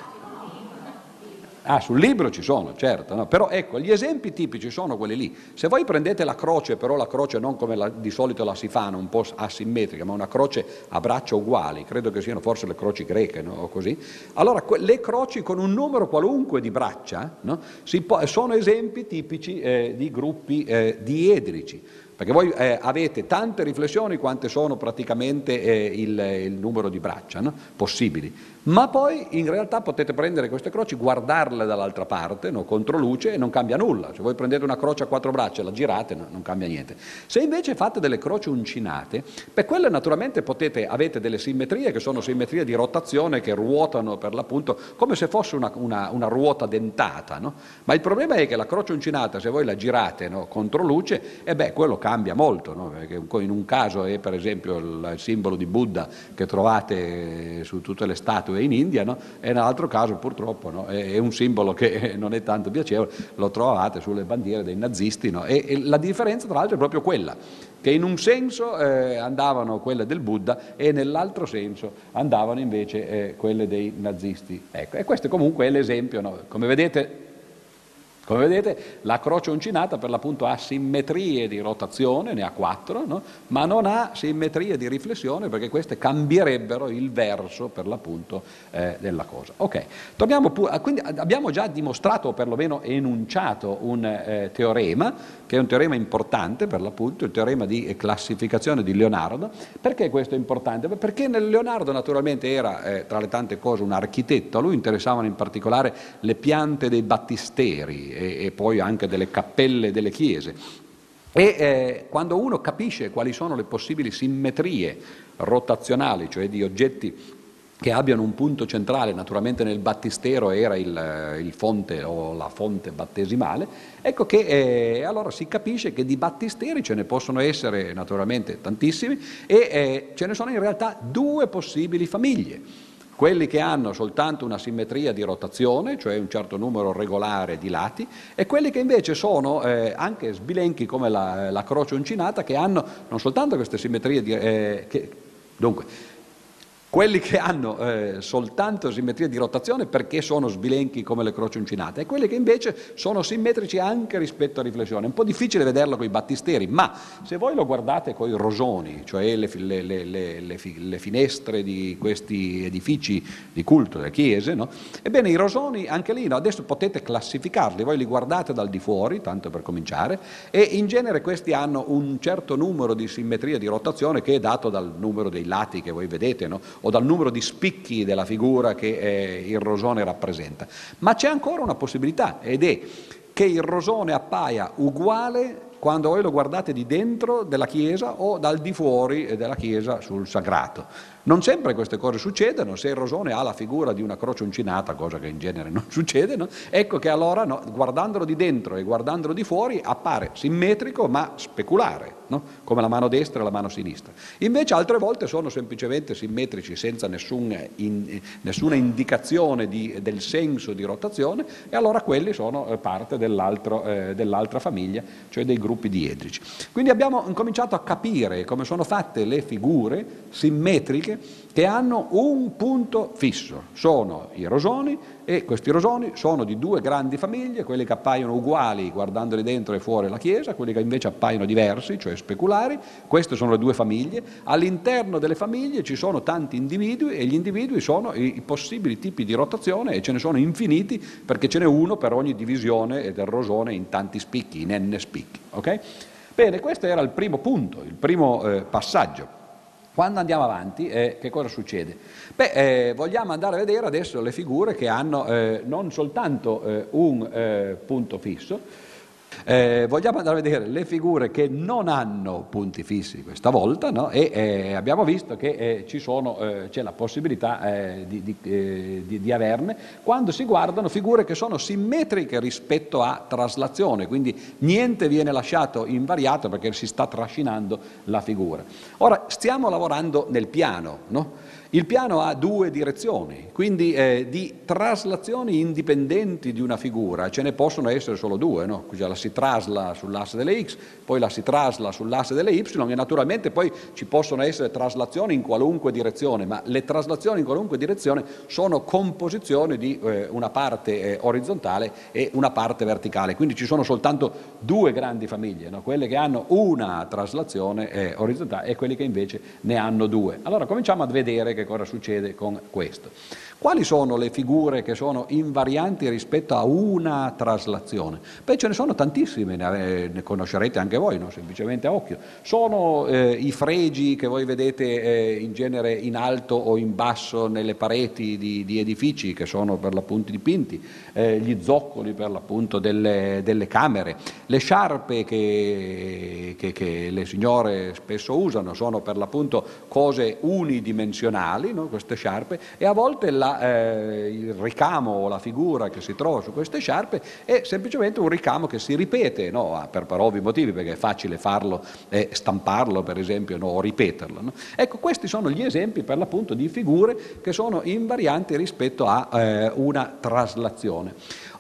Ah, sul libro ci sono, certo, no? però ecco, gli esempi tipici sono quelli lì. Se voi prendete la croce, però la croce non come la, di solito la si fanno, un po' asimmetrica, ma una croce a braccia uguali, credo che siano forse le croci greche no? o così, allora que- le croci con un numero qualunque di braccia no? po- sono esempi tipici eh, di gruppi eh, diedrici. Perché voi eh, avete tante riflessioni quante sono praticamente eh, il, il, numero di braccia no? possibili ma poi in realtà potete prendere queste croci, guardarle dall'altra parte, no, contro luce, e non cambia nulla. Se voi prendete una croce a quattro braccia e la girate, no, non cambia niente. Se invece fate delle croci uncinate, per quelle naturalmente potete, avete delle simmetrie che sono simmetrie di rotazione che ruotano per l'appunto come se fosse una, una, una ruota dentata. No? Ma il problema è che la croce uncinata, se voi la girate contro luce, eh beh, quello cambia molto. Perché in un caso è per esempio il simbolo di Buddha che trovate su tutte le statue statue in India, no? e nell'altro caso purtroppo no? è, un simbolo che non è tanto piacevole, lo trovate sulle bandiere dei nazisti, no? e, e, la differenza tra l'altro è proprio quella, che in un senso eh, andavano quelle del Buddha e nell'altro senso andavano invece eh, quelle dei nazisti. Ecco, e questo comunque è l'esempio, come vedete come vedete la croce uncinata per l'appunto ha simmetrie di rotazione, ne ha quattro, no? ma non ha simmetrie di riflessione perché queste cambierebbero il verso per l'appunto eh, della cosa. Ok, pu- quindi abbiamo già dimostrato o perlomeno enunciato un eh, teorema, che è un teorema importante per l'appunto, il teorema di classificazione di Leonardo. Perché questo è importante? Perché Leonardo naturalmente era eh, tra le tante cose un architetto, a lui interessavano in particolare le piante dei battisteri, e, e poi anche delle cappelle delle chiese. E eh, quando uno capisce quali sono le possibili simmetrie rotazionali, cioè di oggetti che abbiano un punto centrale, naturalmente nel battistero era il, il fonte o la fonte battesimale, ecco che eh, allora si capisce che di battisteri ce ne possono essere naturalmente tantissimi e eh, ce ne sono in realtà due possibili famiglie quelli che hanno soltanto una simmetria di rotazione, cioè un certo numero regolare di lati, e quelli che invece sono eh, anche sbilenchi come la, la, croce uncinata, che hanno non soltanto queste simmetrie di... Eh, che, dunque, quelli che hanno eh, soltanto simmetria di rotazione perché sono sbilenchi come le croci uncinate e quelli che invece sono simmetrici anche rispetto a riflessione. È un po' difficile vederlo con i battisteri, ma se voi lo guardate con i rosoni, cioè le, le, le, le, finestre di questi edifici di culto, delle chiese, no? ebbene i rosoni anche lì no? adesso potete classificarli, voi li guardate dal di fuori, tanto per cominciare, e in genere questi hanno un certo numero di simmetria di rotazione che è dato dal numero dei lati che voi vedete, no? O dal numero di spicchi della figura che eh, il rosone rappresenta. Ma c'è ancora una possibilità ed è che il rosone appaia uguale quando voi lo guardate di dentro della chiesa o dal di fuori della chiesa sul sagrato. Non sempre queste cose succedono, se il rosone ha la figura di una croce uncinata, cosa che in genere non succede, no? ecco che allora no, guardandolo di dentro e guardandolo di fuori appare simmetrico ma speculare, no? come la mano destra e la mano sinistra. Invece altre volte sono semplicemente simmetrici senza nessun, in, nessuna indicazione di, del senso di rotazione e allora quelli sono eh, parte eh, dell'altra famiglia, cioè dei gruppi diedrici. Quindi abbiamo incominciato a capire come sono fatte le figure simmetriche che hanno un punto fisso, sono i rosoni e questi rosoni sono di due grandi famiglie, quelli che appaiono uguali guardandoli dentro e fuori la chiesa, quelli che invece appaiono diversi, cioè speculari, queste sono le due famiglie, all'interno delle famiglie ci sono tanti individui e gli individui sono i, possibili tipi di rotazione e ce ne sono infiniti perché ce n'è uno per ogni divisione del rosone in tanti spicchi, in n spicchi. Okay? Bene, questo era il primo punto, il primo eh, passaggio. Quando andiamo avanti, eh, che cosa succede? Beh, eh, vogliamo andare a vedere adesso le figure che hanno eh, non soltanto eh, un eh, punto fisso, eh, vogliamo andare a vedere le figure che non hanno punti fissi questa volta no? e eh, abbiamo visto che eh, sono, eh, c'è la possibilità eh, di, di, eh, di, di, averne quando si guardano figure che sono simmetriche rispetto a traslazione, quindi niente viene lasciato invariato perché si sta trascinando la figura. Ora stiamo lavorando nel piano, no? Il piano ha due direzioni, quindi eh, di traslazioni indipendenti di una figura, ce ne possono essere solo due, no? la si trasla sull'asse delle x, poi la si trasla sull'asse delle y e naturalmente poi ci possono essere traslazioni in qualunque direzione, ma le traslazioni in qualunque direzione sono composizioni di eh, una parte eh, orizzontale e una parte verticale, quindi ci sono soltanto due grandi famiglie, no? quelle che hanno una traslazione eh, orizzontale e quelle che invece ne hanno due. Allora cominciamo a vedere che che cosa succede con questo. Quali sono le figure che sono invarianti rispetto a una traslazione? Beh, ce ne sono tantissime, ne, conoscerete anche voi, no? semplicemente a occhio. Sono eh, i fregi che voi vedete eh, in genere in alto o in basso nelle pareti di, di edifici che sono per l'appunto dipinti, eh, gli zoccoli per l'appunto delle, delle, camere, le sciarpe che, che, che, le signore spesso usano sono per l'appunto cose unidimensionali, no? queste sciarpe, e a volte la eh, il ricamo o la figura che si trova su queste sciarpe è semplicemente un ricamo che si ripete, no? per, per, ovvi motivi, perché è facile farlo, eh, stamparlo per esempio, no? o ripeterlo. No? Ecco, questi sono gli esempi per l'appunto di figure che sono invarianti rispetto a eh, una traslazione.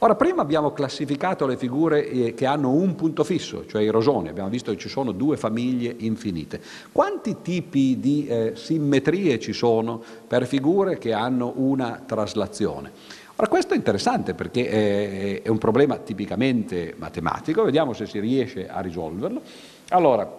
Ora, prima abbiamo classificato le figure eh, che hanno un punto fisso, cioè i rosoni, abbiamo visto che ci sono due famiglie infinite. Quanti tipi di eh, simmetrie ci sono per figure che hanno una traslazione? Ora questo è interessante perché è un problema tipicamente matematico, vediamo se si riesce a risolverlo. Allora,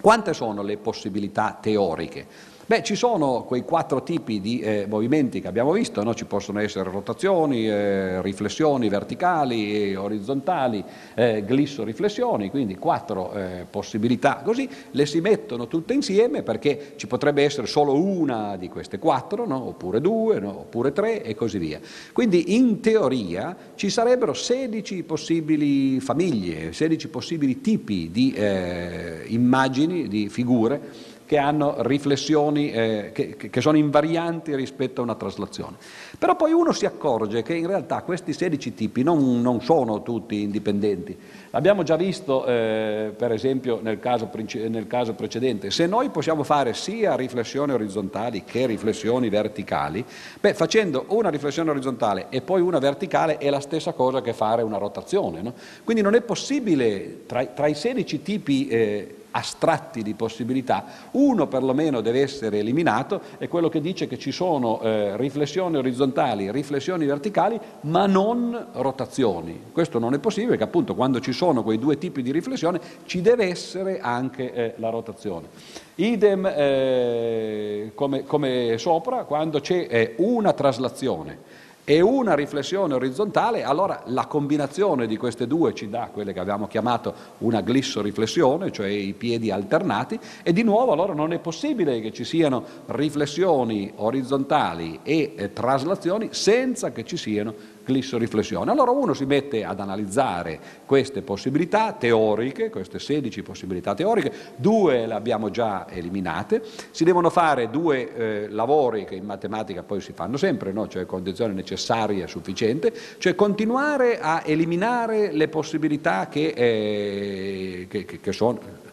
quante sono le possibilità teoriche? Beh, ci sono quei quattro tipi di eh, movimenti che abbiamo visto, no? ci possono essere rotazioni, eh, riflessioni verticali, orizzontali, eh, glisso-riflessioni, quindi quattro eh, possibilità così, le si mettono tutte insieme perché ci potrebbe essere solo una di queste quattro, no? oppure due, no? oppure tre e così via. Quindi in teoria ci sarebbero 16 possibili famiglie, 16 possibili tipi di eh, immagini, di figure che hanno riflessioni eh, che, che, sono invarianti rispetto a una traslazione. Però poi uno si accorge che in realtà questi 16 tipi non, non sono tutti indipendenti. L'abbiamo già visto eh, per esempio nel caso, nel caso, precedente, se noi possiamo fare sia riflessioni orizzontali che riflessioni verticali, beh, facendo una riflessione orizzontale e poi una verticale è la stessa cosa che fare una rotazione. No? Quindi non è possibile tra, tra i 16 tipi eh, astratti di possibilità, uno perlomeno deve essere eliminato, è quello che dice che ci sono eh, riflessioni orizzontali, riflessioni verticali, ma non rotazioni. Questo non è possibile perché appunto quando ci sono quei due tipi di riflessione ci deve essere anche eh, la rotazione. Idem eh, come, come, sopra, quando c'è eh, una traslazione e una riflessione orizzontale, allora la combinazione di queste due ci dà quelle che abbiamo chiamato una glissoriflessione, cioè i piedi alternati, e di nuovo allora non è possibile che ci siano riflessioni orizzontali e eh, traslazioni senza che ci siano glissoriflessione. Allora uno si mette ad analizzare queste possibilità teoriche, queste 16 possibilità teoriche, due le abbiamo già eliminate, si devono fare due eh, lavori che in matematica poi si fanno sempre, no? cioè condizione necessaria e sufficiente, cioè continuare a eliminare le possibilità che, eh, che, che sono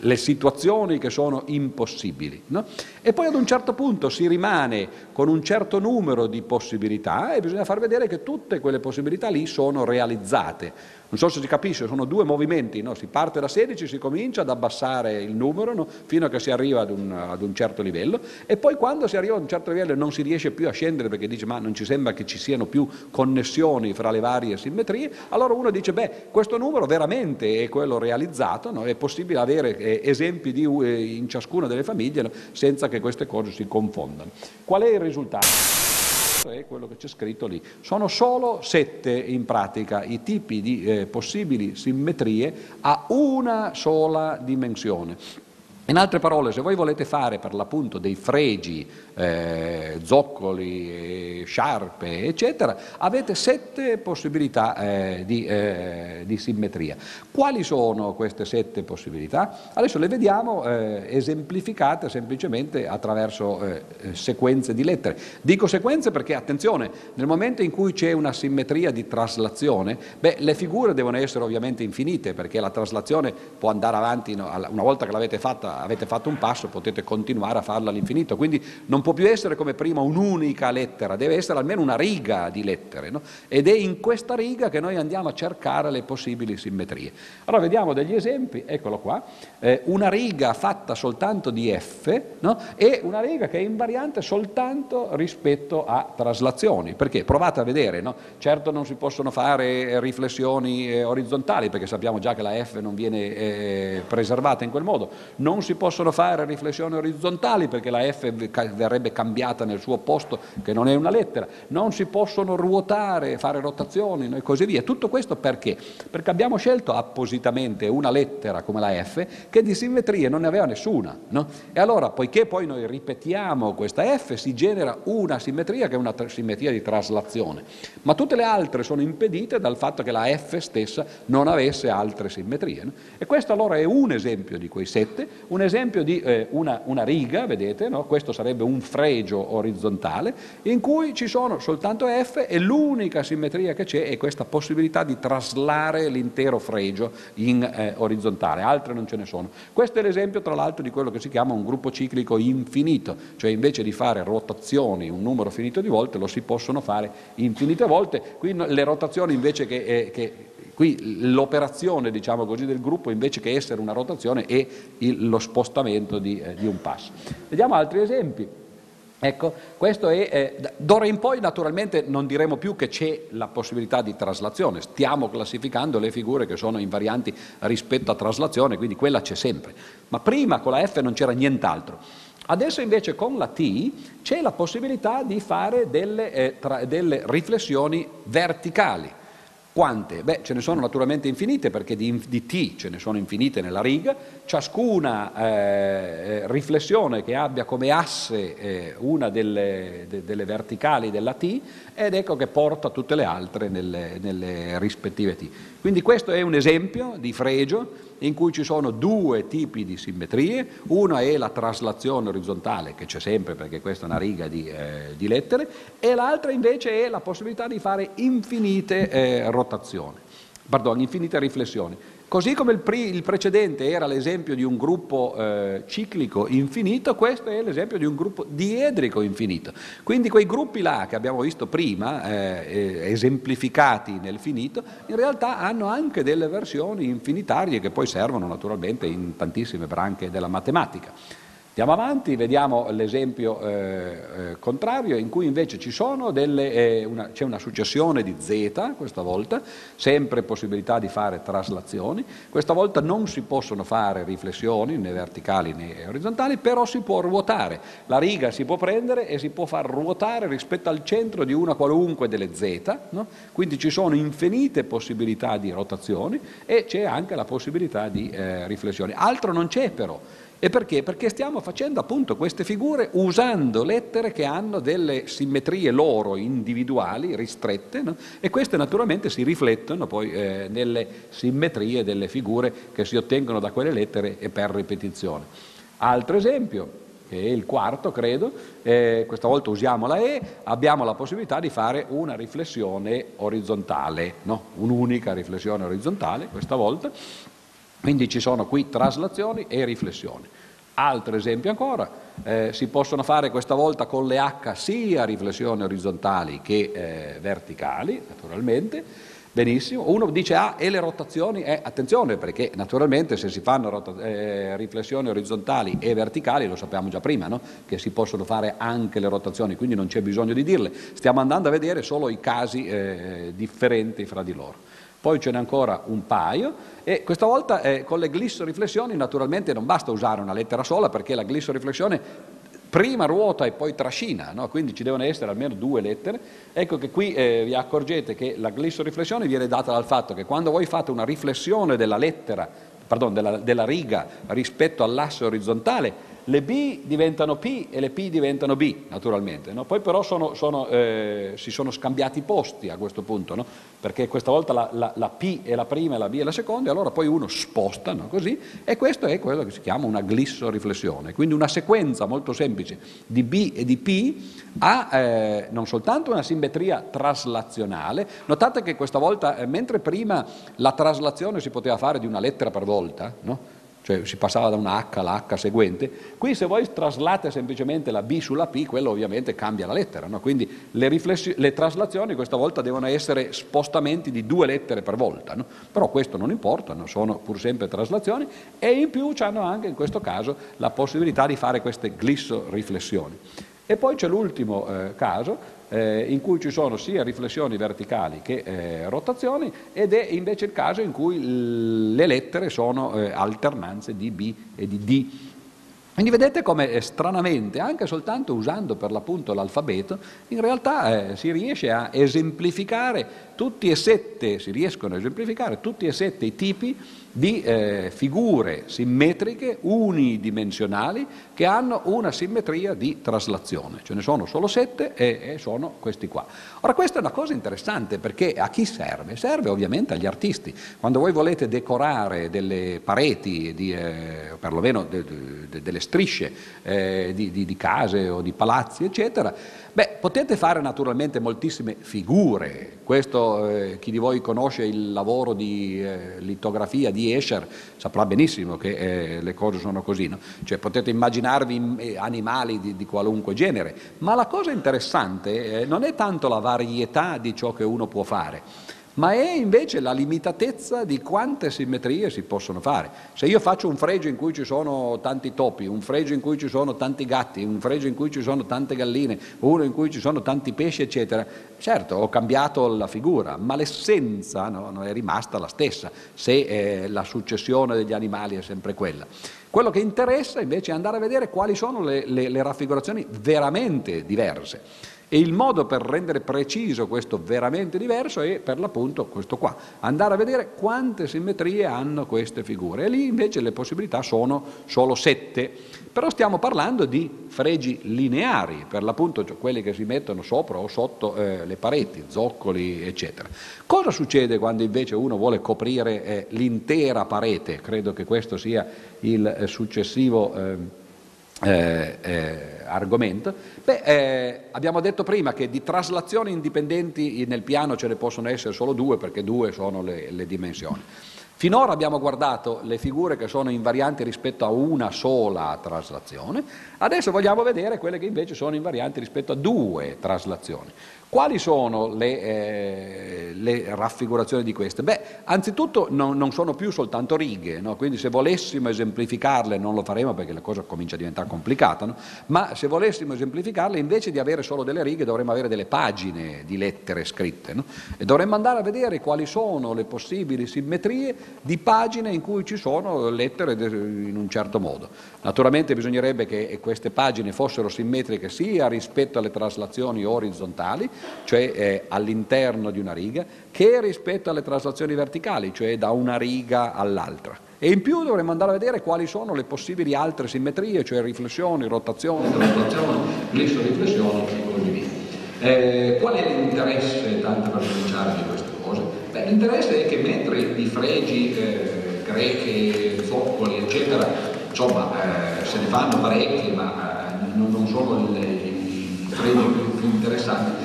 le situazioni che sono impossibili. No? E poi ad un certo punto si rimane con un certo numero di possibilità e bisogna far vedere che tutte quelle possibilità lì sono realizzate. Non so se si capisce, sono due movimenti, no? si parte da 16, si comincia ad abbassare il numero no? fino a che si arriva ad un, ad un, certo livello e poi quando si arriva ad un certo livello e non si riesce più a scendere perché dice ma non ci sembra che ci siano più connessioni fra le varie simmetrie, allora uno dice beh questo numero veramente è quello realizzato, no? è possibile avere eh, esempi di, eh, in ciascuna delle famiglie senza che queste cose si confondano. Qual è il risultato? è quello che c'è scritto lì. Sono solo sette in pratica i tipi di eh, possibili simmetrie a una sola dimensione. In altre parole, se voi volete fare per l'appunto dei fregi, eh, zoccoli, sciarpe, eccetera, avete sette possibilità eh, di, eh, di, simmetria. Quali sono queste sette possibilità? Adesso le vediamo eh, esemplificate semplicemente attraverso eh, sequenze di lettere. Dico sequenze perché, attenzione, nel momento in cui c'è una simmetria di traslazione, beh, le figure devono essere ovviamente infinite perché la traslazione può andare avanti, no, una volta che l'avete fatta avete fatto un passo, potete continuare a farlo all'infinito. Quindi non può più essere come prima un'unica lettera, deve essere almeno una riga di lettere. No? Ed è in questa riga che noi andiamo a cercare le possibili simmetrie. Allora vediamo degli esempi, eccolo qua, eh, una riga fatta soltanto di F no? e una riga che è invariante soltanto rispetto a traslazioni. Perché? Provate a vedere, no? certo non si possono fare riflessioni eh, orizzontali perché sappiamo già che la F non viene eh, preservata in quel modo, non si possono fare riflessioni orizzontali perché la F verrebbe cambiata nel suo posto che non è una lettera, non si possono ruotare, fare rotazioni e così via. Tutto questo perché? Perché abbiamo scelto appositamente una lettera come la F che di simmetrie non ne aveva nessuna. No? E allora, poiché poi noi ripetiamo questa F, si genera una simmetria che è una simmetria di traslazione, ma tutte le altre sono impedite dal fatto che la F stessa non avesse altre simmetrie. No? E questo allora è un esempio di quei sette, un esempio di eh, una, una, riga, vedete, no? questo sarebbe un fregio orizzontale, in cui ci sono soltanto F e l'unica simmetria che c'è è questa possibilità di traslare l'intero fregio in eh, orizzontale, altre non ce ne sono. Questo è l'esempio tra l'altro di quello che si chiama un gruppo ciclico infinito, cioè invece di fare rotazioni un numero finito di volte lo si possono fare infinite volte, qui le rotazioni invece che, eh, che Qui l'operazione diciamo così, del gruppo invece che essere una rotazione è il, lo spostamento di, eh, di un passo. Vediamo altri esempi. Ecco, questo è, eh, d'ora in poi naturalmente non diremo più che c'è la possibilità di traslazione, stiamo classificando le figure che sono invarianti rispetto a traslazione, quindi quella c'è sempre, ma prima con la F non c'era nient'altro. Adesso invece con la T c'è la possibilità di fare delle, eh, tra, delle riflessioni verticali. Quante? Beh, ce ne sono naturalmente infinite perché di, di T ce ne sono infinite nella riga, ciascuna eh, eh, riflessione che abbia come asse eh, una delle, de, delle, verticali della T ed ecco che porta tutte le altre nelle, nelle rispettive T. Quindi questo è un esempio di fregio in cui ci sono due tipi di simmetrie, una è la traslazione orizzontale, che c'è sempre perché questa è una riga di, eh, di lettere, e l'altra invece è la possibilità di fare infinite eh, rotazioni, pardon, infinite riflessioni. Così come il, pre- il precedente era l'esempio di un gruppo eh, ciclico infinito, questo è l'esempio di un gruppo diedrico infinito. Quindi quei gruppi là che abbiamo visto prima, eh, eh, esemplificati nel finito, in realtà hanno anche delle versioni infinitarie che poi servono naturalmente in tantissime branche della matematica. Andiamo avanti, vediamo l'esempio eh, eh, contrario in cui invece delle, eh, una, c'è una successione di z questa volta, sempre possibilità di fare traslazioni, questa volta non si possono fare riflessioni né verticali né orizzontali, però si può ruotare, la riga si può prendere e si può far ruotare rispetto al centro di una qualunque delle z, no? quindi ci sono infinite possibilità di rotazioni e c'è anche la possibilità di eh, riflessioni. Altro non c'è però. E perché? Perché stiamo facendo appunto queste figure usando lettere che hanno delle simmetrie loro individuali, ristrette, no? e queste naturalmente si riflettono poi eh, nelle simmetrie delle figure che si ottengono da quelle lettere e per ripetizione. Altro esempio, che è il quarto credo, eh, questa volta usiamo la E, abbiamo la possibilità di fare una riflessione orizzontale, no? un'unica riflessione orizzontale questa volta, quindi ci sono qui traslazioni e riflessioni. Altro esempio ancora, eh, si possono fare questa volta con le H sia riflessioni orizzontali che eh, verticali, naturalmente. Benissimo, uno dice ah e le rotazioni? Eh, attenzione perché naturalmente se si fanno rota- eh, riflessioni orizzontali e verticali, lo sappiamo già prima, no? che si possono fare anche le rotazioni, quindi non c'è bisogno di dirle, stiamo andando a vedere solo i casi eh, differenti fra di loro poi ce n'è ancora un paio e questa volta eh, con le glissoriflessioni naturalmente non basta usare una lettera sola perché la glissoriflessione prima ruota e poi trascina, no? quindi ci devono essere almeno due lettere. Ecco che qui eh, vi accorgete che la glissoriflessione viene data dal fatto che quando voi fate una riflessione della lettera, pardon, della, della riga rispetto all'asse orizzontale, le B diventano P e le P diventano B, naturalmente. No? Poi però sono, sono, eh, si sono scambiati i posti a questo punto, no? perché questa volta la, la, la, P è la prima e la B è la seconda, e allora poi uno sposta no? così, e questo è quello che si chiama una glissoriflessione. Quindi una sequenza molto semplice di B e di P ha eh, non soltanto una simmetria traslazionale, notate che questa volta, eh, mentre prima la traslazione si poteva fare di una lettera per volta, no? Cioè si passava da una H alla H seguente, qui se voi traslate semplicemente la B sulla P, quello ovviamente cambia la lettera, no? quindi le, le, traslazioni questa volta devono essere spostamenti di due lettere per volta, no? però questo non importa, no? sono pur sempre traslazioni e in più hanno anche in questo caso la possibilità di fare queste glisso-riflessioni. E poi c'è l'ultimo eh, caso eh, in cui ci sono sia riflessioni verticali che eh, rotazioni ed è invece il caso in cui le lettere sono eh, alternanze di B e di D. Quindi vedete come eh, stranamente, anche soltanto usando per l'appunto l'alfabeto, in realtà eh, si riesce a esemplificare tutti e sette, si riescono a esemplificare tutti e sette i tipi di eh, figure simmetriche unidimensionali che hanno una simmetria di traslazione. Ce ne sono solo sette e, e, sono questi qua. Ora questa è una cosa interessante perché a chi serve? Serve ovviamente agli artisti. Quando voi volete decorare delle pareti, di, eh, perlomeno de, de, delle strisce eh, di, di, di case o di palazzi, eccetera, Beh, potete fare naturalmente moltissime figure, questo eh, chi di voi conosce il lavoro di eh, litografia di Escher saprà benissimo che eh, le cose sono così, no? cioè potete immaginarvi eh, animali di, di, qualunque genere, ma la cosa interessante eh, non è tanto la varietà di ciò che uno può fare, ma è invece la limitatezza di quante simmetrie si possono fare. Se io faccio un fregio in cui ci sono tanti topi, un fregio in cui ci sono tanti gatti, un fregio in cui ci sono tante galline, uno in cui ci sono tanti pesci, eccetera, certo ho cambiato la figura, ma l'essenza no, è rimasta la stessa, se eh, la successione degli animali è sempre quella. Quello che interessa invece è andare a vedere quali sono le, le, le raffigurazioni veramente diverse. E il modo per rendere preciso questo veramente diverso è per l'appunto questo qua, andare a vedere quante simmetrie hanno queste figure. E lì invece le possibilità sono solo sette, però stiamo parlando di fregi lineari, per l'appunto cioè quelli che si mettono sopra o sotto eh, le pareti, zoccoli, eccetera. Cosa succede quando invece uno vuole coprire eh, l'intera parete? Credo che questo sia il eh, successivo eh, eh, eh, argomento. Beh, eh, abbiamo detto prima che di traslazioni indipendenti nel piano ce ne possono essere solo due perché due sono le, le dimensioni. Finora abbiamo guardato le figure che sono invarianti rispetto a una sola traslazione, adesso vogliamo vedere quelle che invece sono invarianti rispetto a due traslazioni. Quali sono le, eh, le, raffigurazioni di queste? Beh, anzitutto non, non sono più soltanto righe, no? quindi se volessimo esemplificarle, non lo faremo perché la cosa comincia a diventare complicata, no? ma se volessimo esemplificarle, invece di avere solo delle righe, dovremmo avere delle pagine di lettere scritte no? e dovremmo andare a vedere quali sono le possibili simmetrie di pagine in cui ci sono lettere in un certo modo. Naturalmente bisognerebbe che queste pagine fossero simmetriche sia rispetto alle traslazioni orizzontali, cioè eh, all'interno di una riga, che rispetto alle traslazioni verticali, cioè da una riga all'altra. E in più dovremmo andare a vedere quali sono le possibili altre simmetrie, cioè riflessioni, rotazioni, rotazioni, riflessioni e così via. Eh, qual è l'interesse, tanto per cominciare, di queste cose? Beh, l'interesse è che mentre i fregi eh, greche, foccoli, eccetera, insomma, eh, se ne fanno parecchi, ma eh, non, non, sono i fregi più, più interessanti,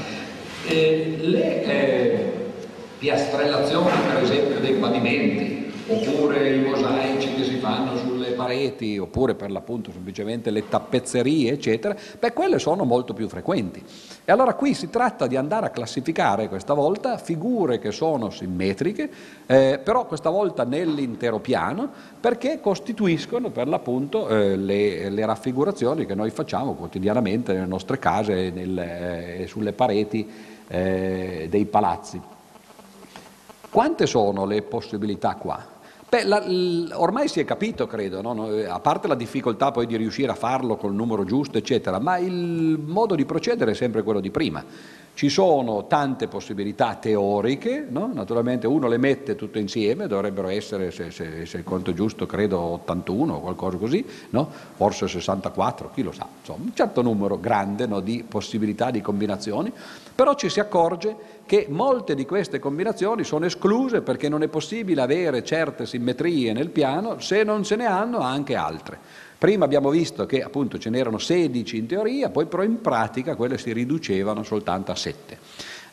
eh, le eh, piastrellazioni per esempio dei pavimenti oppure i mosaici che si fanno sulle pareti oppure per l'appunto semplicemente le tappezzerie eccetera, beh quelle sono molto più frequenti. E allora qui si tratta di andare a classificare questa volta figure che sono simmetriche, eh, però questa volta nell'intero piano, perché costituiscono per l'appunto eh, le, le, raffigurazioni che noi facciamo quotidianamente nelle nostre case e eh, sulle pareti eh, dei palazzi. Quante sono le possibilità qua? Beh, la, l, ormai si è capito, credo, no? a parte la difficoltà poi di riuscire a farlo col numero giusto, eccetera, ma il modo di procedere è sempre quello di prima. Ci sono tante possibilità teoriche, no? naturalmente uno le mette tutte insieme, dovrebbero essere, se, se, se il conto è giusto, credo 81 o qualcosa così, no? forse 64, chi lo sa, insomma un certo numero grande di possibilità di combinazioni, però ci si accorge che molte di queste combinazioni sono escluse perché non è possibile avere certe simmetrie nel piano se non se ne hanno anche altre. Prima abbiamo visto che appunto ce n'erano 16 in teoria, poi però in pratica quelle si riducevano soltanto a 7.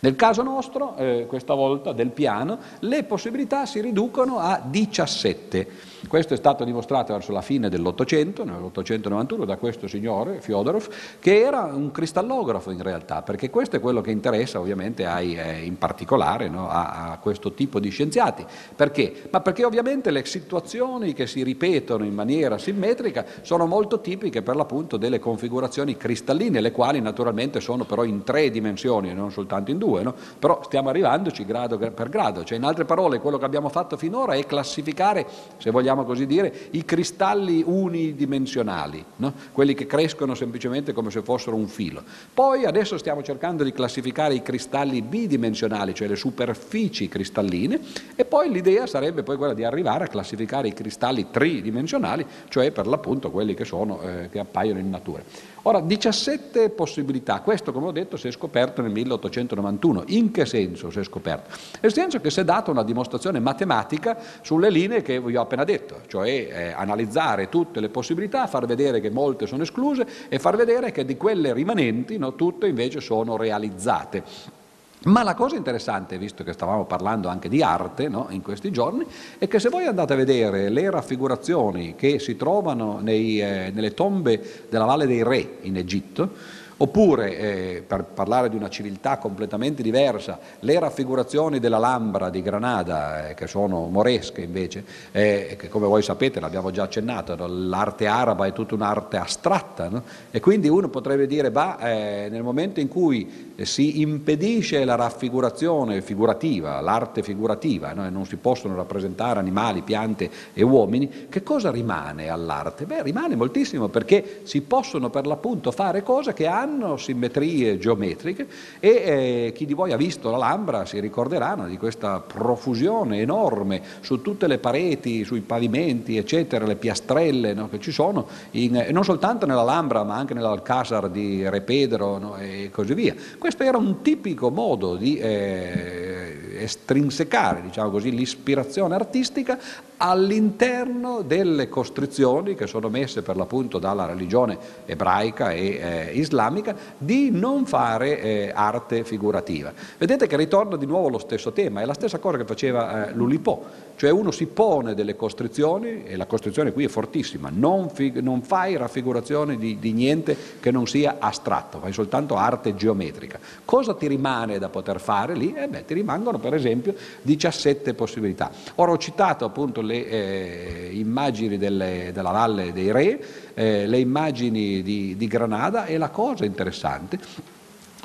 Nel caso nostro, eh, questa volta del piano, le possibilità si riducono a 17 questo è stato dimostrato verso la fine dell'Ottocento, nell'891, da questo signore, Fyodorov, che era un cristallografo in realtà, perché questo è quello che interessa ovviamente ai, eh, in particolare no, a, a, questo tipo di scienziati. Perché? Ma perché ovviamente le situazioni che si ripetono in maniera simmetrica sono molto tipiche per l'appunto delle configurazioni cristalline, le quali naturalmente sono però in tre dimensioni e non soltanto in due, no? però stiamo arrivandoci grado per grado, cioè in altre parole quello che abbiamo fatto finora è classificare, se vogliamo, vogliamo così dire, i cristalli unidimensionali, no? quelli che crescono semplicemente come se fossero un filo. Poi adesso stiamo cercando di classificare i cristalli bidimensionali, cioè le superfici cristalline, e poi l'idea sarebbe poi quella di arrivare a classificare i cristalli tridimensionali, cioè per l'appunto quelli che, sono, eh, che appaiono in natura. Ora, 17 possibilità, questo come ho detto si è scoperto nel 1891. In che senso si è scoperto? Nel senso che si è data una dimostrazione matematica sulle linee che vi ho appena detto, cioè eh, analizzare tutte le possibilità, far vedere che molte sono escluse e far vedere che di quelle rimanenti no, tutte invece sono realizzate. Ma la cosa interessante, visto che stavamo parlando anche di arte no, in questi giorni, è che se voi andate a vedere le raffigurazioni che si trovano nei, eh, nelle tombe della Valle dei Re in Egitto, Oppure, eh, per parlare di una civiltà completamente diversa, le raffigurazioni dell'Alhambra di Granada, eh, che sono moresche invece, eh, che come voi sapete, l'abbiamo già accennato, no? l'arte araba è tutta un'arte astratta, no? e quindi uno potrebbe dire, bah, eh, nel momento in cui si impedisce la raffigurazione figurativa, l'arte figurativa, no? non si possono rappresentare animali, piante e uomini, che cosa rimane all'arte? Beh, rimane moltissimo perché si possono per l'appunto fare cose che hanno simmetrie geometriche e eh, chi di voi ha visto l'Alhambra si ricorderanno di questa profusione enorme su tutte le pareti, sui pavimenti, eccetera, le piastrelle no, che ci sono, in, non soltanto nell'Alhambra ma anche nell'Alcázar di Re Pedro no, e così via. Questo era un tipico modo di eh, estrinsecare diciamo così, l'ispirazione artistica all'interno delle costrizioni che sono messe per l'appunto dalla religione ebraica e eh, islamica di non fare eh, arte figurativa. Vedete che ritorna di nuovo lo stesso tema, è la stessa cosa che faceva eh, l'Ulipò, cioè uno si pone delle costrizioni, e la costrizione qui è fortissima, non, fig- non fai raffigurazione di, di, niente che non sia astratto, fai soltanto arte geometrica. Cosa ti rimane da poter fare lì? Eh beh, ti rimangono per esempio 17 possibilità. Ora ho citato appunto le eh, immagini delle, della Valle dei Re, eh, le immagini di, di Granada e la cosa interessante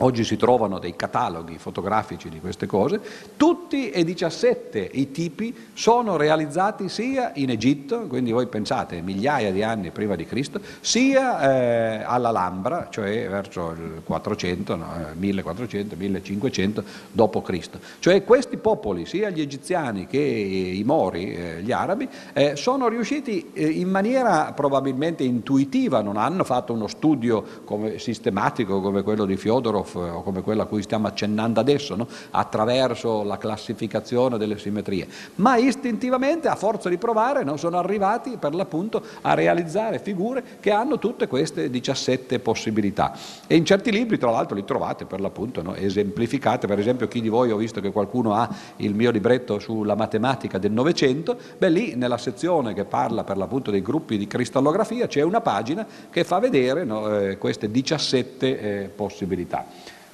Oggi si trovano dei cataloghi fotografici di queste cose, tutti e 17 i tipi sono realizzati sia in Egitto, quindi voi pensate migliaia di anni prima di Cristo, sia eh, all'Alhambra, cioè verso il 400, no, 1400, 1500 d.C. Cioè questi popoli, sia gli egiziani che i mori, eh, gli arabi, eh, sono riusciti eh, in maniera probabilmente intuitiva, non hanno fatto uno studio come, sistematico come quello di Fiodorov, O come quella a cui stiamo accennando adesso, no? attraverso la classificazione delle simmetrie, ma istintivamente a forza di provare no? sono arrivati per l'appunto a realizzare figure che hanno tutte queste 17 possibilità. E in certi libri, tra l'altro, li trovate per l'appunto no? esemplificate, per esempio chi di voi ho visto che qualcuno ha il mio libretto sulla matematica del Novecento, beh lì nella sezione che parla per l'appunto dei gruppi di cristallografia c'è una pagina che fa vedere no, eh, queste 17 eh, possibilità.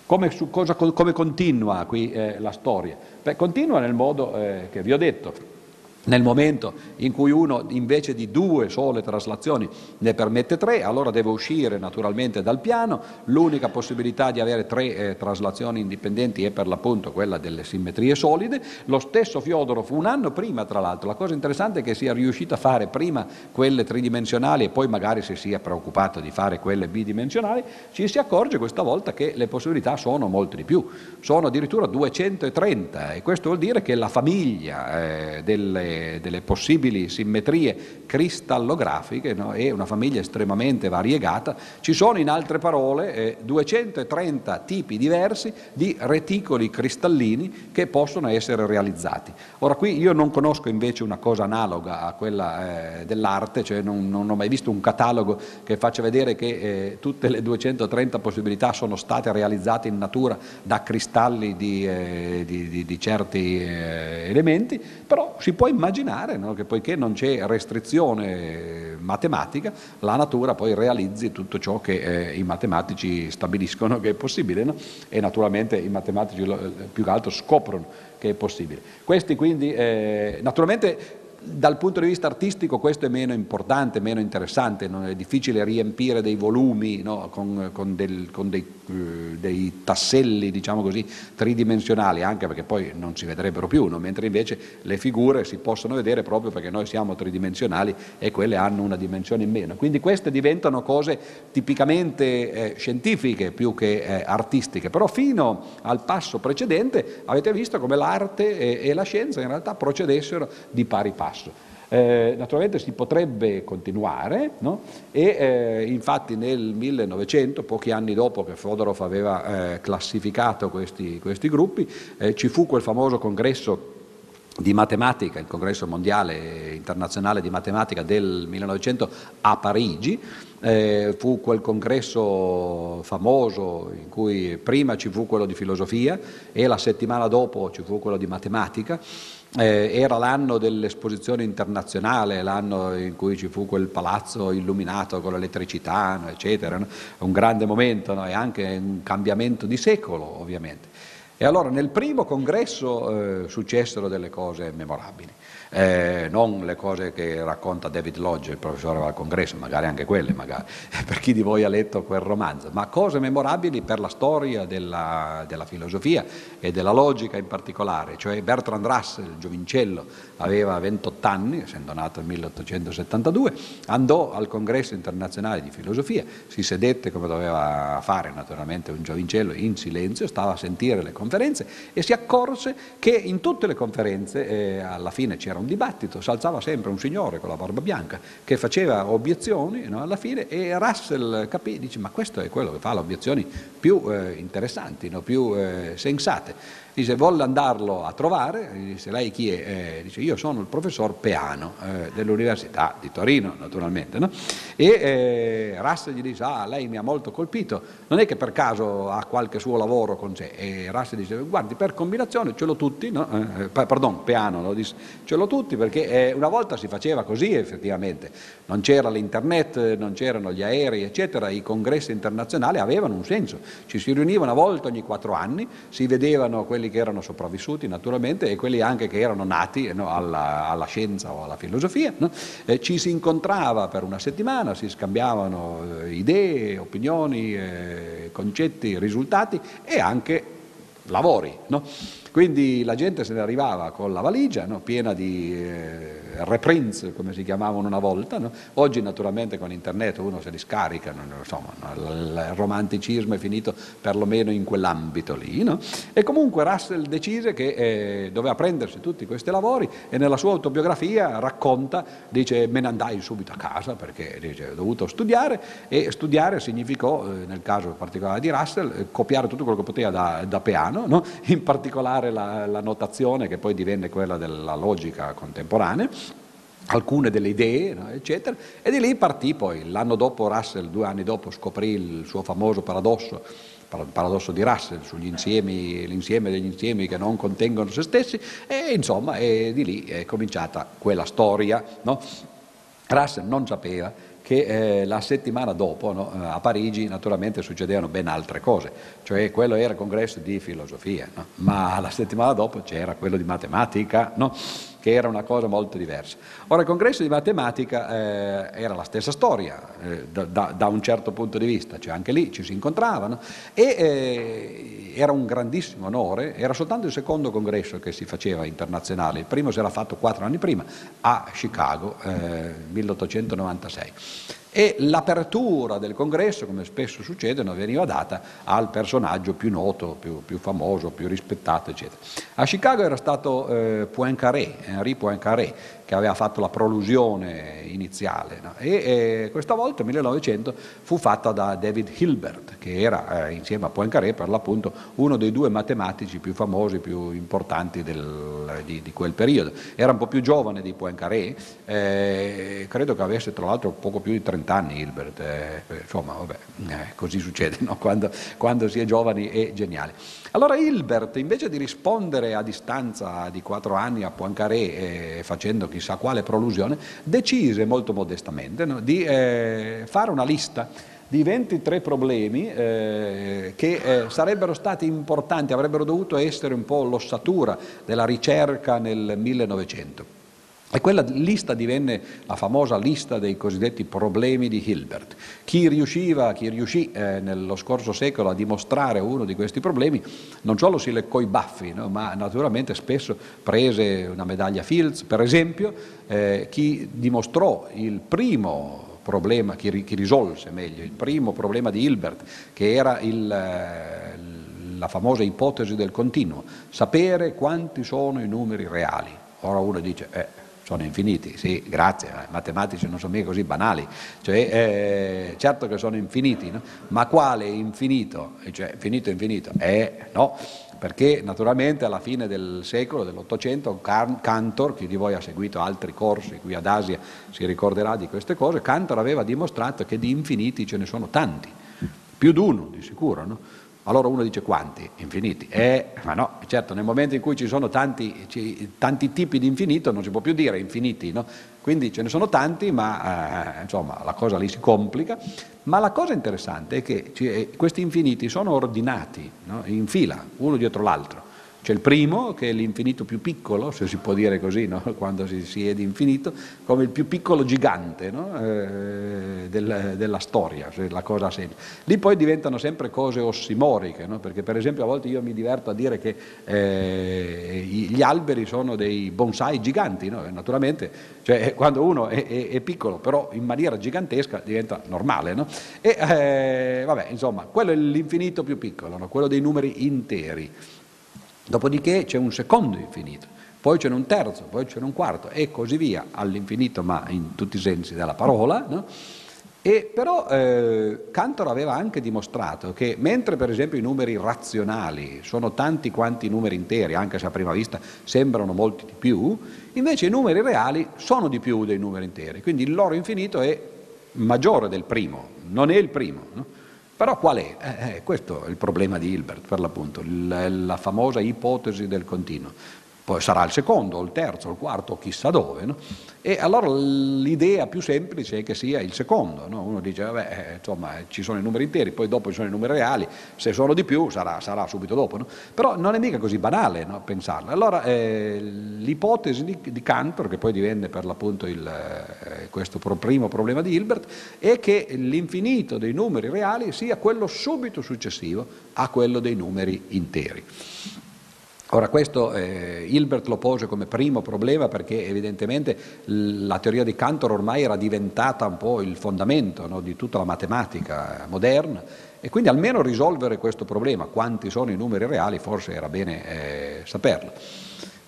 Come, cosa, come continua qui eh, la storia? Beh, continua nel modo eh, che vi ho detto nel momento in cui uno invece di due sole traslazioni ne permette tre, allora deve uscire naturalmente dal piano, l'unica possibilità di avere tre eh, traslazioni indipendenti è per l'appunto quella delle simmetrie solide, lo stesso Fyodorov un anno prima tra l'altro, la cosa interessante è che sia riuscito a fare prima quelle tridimensionali e poi magari si sia preoccupato di fare quelle bidimensionali, ci si accorge questa volta che le possibilità sono molte di più, sono addirittura 230 e questo vuol dire che la famiglia eh, delle delle, possibili simmetrie cristallografiche no? è una famiglia estremamente variegata, ci sono in altre parole eh, 230 tipi diversi di reticoli cristallini che possono essere realizzati. Ora qui io non conosco invece una cosa analoga a quella eh, dell'arte, cioè non, non, ho mai visto un catalogo che faccia vedere che eh, tutte le 230 possibilità sono state realizzate in natura da cristalli di, eh, di, di, di certi eh, elementi, però si può immaginare no, che poiché non c'è restrizione matematica, la natura poi realizzi tutto ciò che eh, i matematici stabiliscono che è possibile no? e naturalmente i matematici più che altro scoprono che è possibile. Questi quindi, eh, naturalmente dal punto di vista artistico questo è meno importante, meno interessante, non è difficile riempire dei volumi no, con, con, del, con dei, dei, tasselli diciamo così, tridimensionali, anche perché poi non si vedrebbero più, no? mentre invece le figure si possono vedere proprio perché noi siamo tridimensionali e quelle hanno una dimensione in meno. Quindi queste diventano cose tipicamente eh, scientifiche più che eh, artistiche, però fino al passo precedente avete visto come l'arte e, e la scienza in realtà procedessero di pari passo. Eh, naturalmente si potrebbe continuare no? e eh, infatti nel 1900, pochi anni dopo che Fodorov aveva eh, classificato questi, questi gruppi, eh, ci fu quel famoso congresso di matematica, il congresso mondiale internazionale di matematica del 1900 a Parigi, eh, fu quel congresso famoso in cui prima ci fu quello di filosofia e la settimana dopo ci fu quello di matematica eh, era l'anno dell'esposizione internazionale, l'anno in cui ci fu quel palazzo illuminato con l'elettricità, no, eccetera, no? un grande momento no? e anche un cambiamento di secolo ovviamente. E allora nel primo congresso eh, successero delle cose memorabili. Eh, non le cose che racconta David Lodge, il professore al congresso, magari anche quelle, magari, per chi di voi ha letto quel romanzo, ma cose memorabili per la storia della, della filosofia e della logica in particolare, cioè Bertrand Russell, giovincello, aveva 28 anni, essendo nato nel 1872, andò al congresso internazionale di filosofia, si sedette come doveva fare naturalmente un giovincello in silenzio, stava a sentire le conferenze e si accorse che in tutte le conferenze eh, alla fine c'era un dibattito, si alzava sempre un signore con la barba bianca che faceva obiezioni no, alla fine e Russell capì, dice ma questo è quello che fa le obiezioni più eh, interessanti, no, più eh, sensate. Dice, volle andarlo a trovare, dice, lei chi è? Eh, dice, io sono il professor Peano eh, dell'Università di Torino, naturalmente. No? E eh, Russell gli dice, ah, lei mi ha molto colpito, non è che per caso ha qualche suo lavoro con sé. E Russell dice, guardi, per combinazione ce l'ho tutti, no? Eh, pardon, Peano lo dice, ce l'ho tutti perché eh, una volta si faceva così effettivamente, non c'era l'internet, non c'erano gli aerei, eccetera, i congressi internazionali avevano un senso, ci si riuniva una volta ogni quattro anni, si vedevano quelli che erano sopravvissuti naturalmente e quelli anche che erano nati no, alla, alla, scienza o alla filosofia. No? Eh, ci si incontrava per una settimana, si scambiavano eh, idee, opinioni, eh, concetti, risultati e anche lavori. No? Quindi la gente se ne arrivava con la valigia piena di eh, reprints, come si chiamavano una volta. No? Oggi naturalmente con internet uno se li scarica, non, insomma, no, il romanticismo è finito perlomeno in quell'ambito lì. E comunque Russell decise che eh, doveva prendersi tutti questi lavori e nella sua autobiografia racconta, dice me ne andai subito a casa perché dice, ho dovuto studiare e studiare significò, eh, nel caso particolare di Russell, eh, copiare tutto quello che poteva da, da Peano, in particolare la, la notazione che poi divenne quella della logica contemporanea, alcune delle idee, no, eccetera, e di lì partì poi. L'anno dopo Russell, due anni dopo, scoprì il suo famoso paradosso, il paradosso di Russell sugli insiemi, l'insieme degli insiemi che non contengono se stessi, e insomma, e di lì è cominciata quella storia. No? Russell non sapeva che eh, la settimana dopo no, eh, a Parigi naturalmente succedevano ben altre cose, cioè quello era il congresso di filosofia, no? ma la settimana dopo c'era quello di matematica, no? Che era una cosa molto diversa. Ora il congresso di matematica eh, era la stessa storia eh, da, da, un certo punto di vista, cioè anche lì ci si incontravano e eh, era un grandissimo onore, era soltanto il secondo congresso che si faceva internazionale, il primo si era fatto quattro anni prima a Chicago, 1896. Eh, e l'apertura del congresso, come spesso succede, non veniva data al personaggio più noto, più, più famoso, più rispettato, eccetera. A Chicago era stato eh, Poincaré, Henri Poincaré, che aveva fatto la prolusione iniziale no? e, e, questa volta, nel 1900, fu fatta da David Hilbert, che era eh, insieme a Poincaré per l'appunto uno dei due matematici più famosi, più importanti del, di, di, quel periodo. Era un po' più giovane di Poincaré, eh, credo che avesse tra l'altro poco più di 30 anni Hilbert, eh, insomma vabbè, eh, così succede no? quando, quando si è giovani è geniale. Allora Hilbert, invece di rispondere a distanza di quattro anni a Poincaré eh, facendo chissà quale prolusione, decise molto modestamente no, di eh, fare una lista di 23 problemi eh, che eh, sarebbero stati importanti, avrebbero dovuto essere un po' l'ossatura della ricerca nel 1900. E quella lista divenne la famosa lista dei cosiddetti problemi di Hilbert. Chi riusciva, chi riuscì eh, nello scorso secolo a dimostrare uno di questi problemi, non solo si leccò i baffi, no, ma naturalmente spesso prese una medaglia Fields, per esempio, eh, chi dimostrò il primo problema, chi, chi, risolse meglio, il primo problema di Hilbert, che era il, eh, la famosa ipotesi del continuo, sapere quanti sono i numeri reali. Ora uno dice, eh, sono infiniti, sì, grazie, i matematici non sono mica così banali, cioè, eh, certo che sono infiniti, no? ma quale infinito? Cioè, infinito, infinito? Eh, no, perché naturalmente alla fine del secolo, dell'Ottocento, Cantor, chi di voi ha seguito altri corsi qui ad Asia si ricorderà di queste cose, Cantor aveva dimostrato che di infiniti ce ne sono tanti, più di uno di sicuro, no? Allora uno dice quanti? Infiniti. Eh, ma no, certo, nel momento in cui ci sono tanti, tanti tipi di infinito non si può più dire infiniti, no? Quindi ce ne sono tanti, ma eh, insomma la cosa lì si complica. Ma la cosa interessante è che eh, questi infiniti sono ordinati no? in fila, uno dietro l'altro. C'è il primo, che è l'infinito più piccolo, se si può dire così, no? quando si, si, è di infinito, come il più piccolo gigante no? eh, del, della storia, se la cosa ha Lì poi diventano sempre cose ossimoriche, no? perché per esempio a volte io mi diverto a dire che eh, gli alberi sono dei bonsai giganti, naturalmente, cioè quando uno è, è, è, piccolo però in maniera gigantesca diventa normale. E eh, vabbè, insomma, quello è l'infinito più piccolo, quello dei numeri interi. Dopodiché c'è un secondo infinito, poi c'è un terzo, poi c'è un quarto e così via, all'infinito ma in tutti i sensi della parola. No? E però eh, Cantor aveva anche dimostrato che mentre per esempio i numeri razionali sono tanti quanti i numeri interi, anche se a prima vista sembrano molti di più, invece i numeri reali sono di più dei numeri interi, quindi il loro infinito è maggiore del primo, non è il primo. No? Però qual è? Eh, eh, questo è il problema di Hilbert, per l'appunto, la famosa ipotesi del continuo poi sarà il secondo, il terzo, il quarto, chissà dove. No? E allora l'idea più semplice è che sia il secondo. No? Uno dice, vabbè, eh, insomma, ci sono i numeri interi, poi dopo ci sono i numeri reali, se sono di più sarà, sarà subito dopo. No? Però non è mica così banale pensarlo. Allora eh, l'ipotesi di, di, Cantor, che poi divenne per l'appunto il, eh, questo primo problema di Hilbert, è che l'infinito dei numeri reali sia quello subito successivo a quello dei numeri interi. Ora questo eh, Hilbert lo pose come primo problema perché evidentemente la teoria di Cantor ormai era diventata un po' il fondamento no, di tutta la matematica moderna e quindi almeno risolvere questo problema, quanti sono i numeri reali, forse era bene eh, saperlo.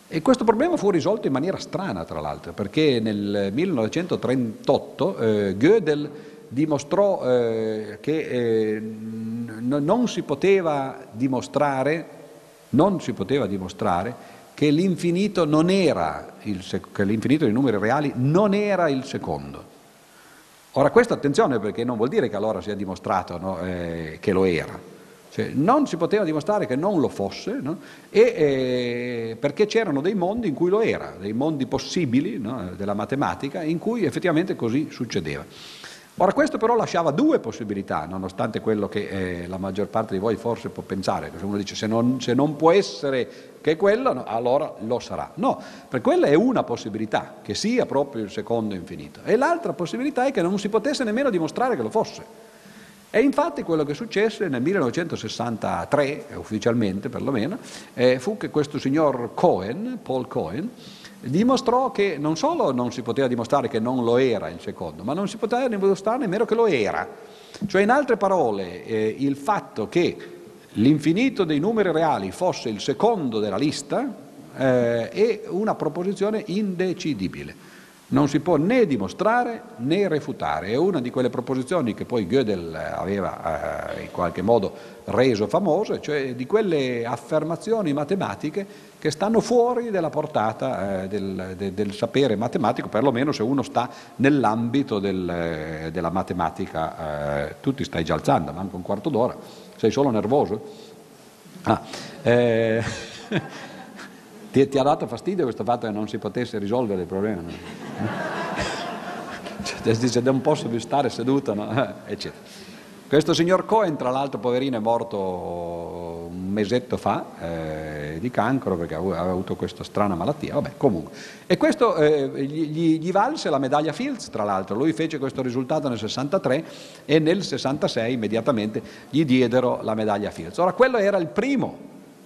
E questo problema fu risolto in maniera strana, tra l'altro, perché nel 1938 eh, Gödel dimostrò eh, che eh, non si poteva dimostrare non si poteva dimostrare che l'infinito, sec- che l'infinito dei numeri reali non era il secondo. Ora questo attenzione perché non vuol dire che allora sia dimostrato no, eh, che lo era. Cioè, non si poteva dimostrare che non lo fosse no? e, eh, perché c'erano dei mondi in cui lo era, dei mondi possibili no, della matematica in cui effettivamente così succedeva. Ora questo però lasciava due possibilità, nonostante quello che eh, la maggior parte di voi forse può pensare, se uno dice se non, se non può essere che quello, no, allora lo sarà. No, per quella è una possibilità, che sia proprio il secondo infinito. E l'altra possibilità è che non si potesse nemmeno dimostrare che lo fosse. E infatti quello che successe nel 1963, ufficialmente perlomeno, eh, fu che questo signor Cohen, Paul Cohen, dimostrò che non solo non si poteva dimostrare che non lo era il secondo, ma non si poteva dimostrare nemmeno che lo era. Cioè, in altre parole, eh, il fatto che l'infinito dei numeri reali fosse il secondo della lista eh, è una proposizione indecidibile non si può né dimostrare né refutare. È una di quelle proposizioni che poi Gödel aveva eh, in qualche modo reso famose, cioè di quelle affermazioni matematiche che stanno fuori della portata eh, del, de, del, sapere matematico, perlomeno se uno sta nell'ambito del, eh, della matematica. Eh, tu ti stai già alzando, manca un quarto d'ora, sei solo nervoso? Ah, eh, Ti, ti, ha dato fastidio questo fatto che non si potesse risolvere il problema? No? cioè, dice non posso più stare seduto, no? eccetera. Questo signor Cohen, tra l'altro, poverino, è morto mesetto fa eh, di cancro perché aveva avuto questa strana malattia, vabbè comunque. E questo eh, gli, gli, valse la medaglia Fields tra l'altro, lui fece questo risultato nel 63 e nel 66 immediatamente gli diedero la medaglia Fields. Ora quello era il primo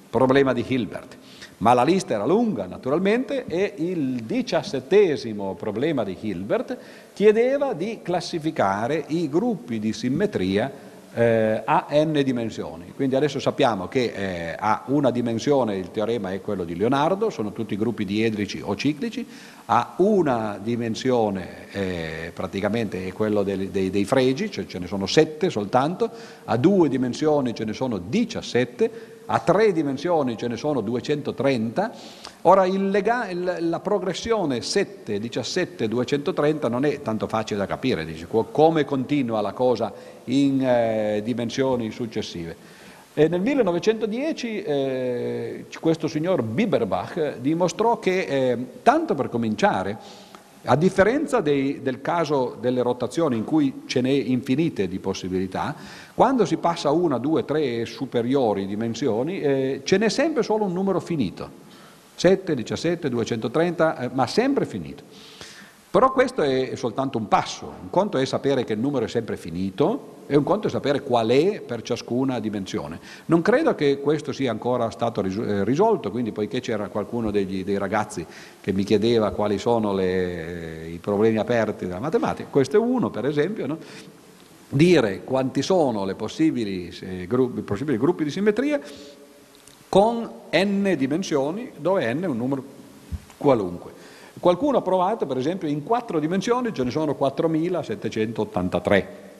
problema di Hilbert. Ma la lista era lunga naturalmente e il diciassettesimo problema di Hilbert chiedeva di classificare i gruppi di simmetria eh, a n dimensioni. Quindi adesso sappiamo che eh, a una dimensione il teorema è quello di Leonardo, sono tutti gruppi diedrici o ciclici, a una dimensione eh, praticamente è quello dei, dei, dei fregi, cioè ce ne sono sette soltanto, a due dimensioni ce ne sono 17, a tre dimensioni ce ne sono 230, ora lega, il, la progressione 7, 17, 230 non è tanto facile da capire, dice, come continua la cosa in eh, dimensioni successive. E nel 1910 eh, questo signor Biberbach dimostrò che, eh, tanto per cominciare, a differenza dei, del caso delle rotazioni in cui ce n'è infinite di possibilità, quando si passa a una, due, tre superiori dimensioni, eh, ce n'è sempre solo un numero finito. 7, 17, 230, eh, ma sempre finito. Però questo è soltanto un passo, un conto è sapere che il numero è sempre finito e un conto è sapere qual è per ciascuna dimensione. Non credo che questo sia ancora stato eh, risolto, quindi poiché c'era qualcuno degli, dei ragazzi che mi chiedeva quali sono le, i problemi aperti della matematica, questo è uno per esempio, no? dire quanti sono i possibili, eh, possibili gruppi di simmetria con n dimensioni, dove n è un numero qualunque. Qualcuno ha provato, per esempio, in quattro dimensioni ce ne sono 4783.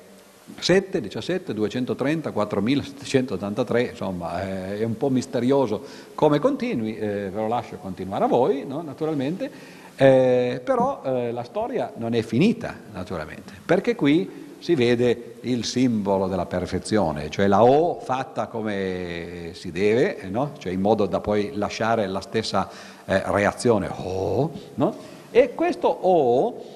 7, 17, 230, 4783, insomma eh, è un po' misterioso come continui, eh, ve lo lascio continuare a voi no? naturalmente, eh, però eh, la storia non è finita naturalmente, perché qui si vede il simbolo della perfezione, cioè la O fatta come si deve, no? cioè in modo da poi lasciare la stessa eh, reazione O, no? e questo O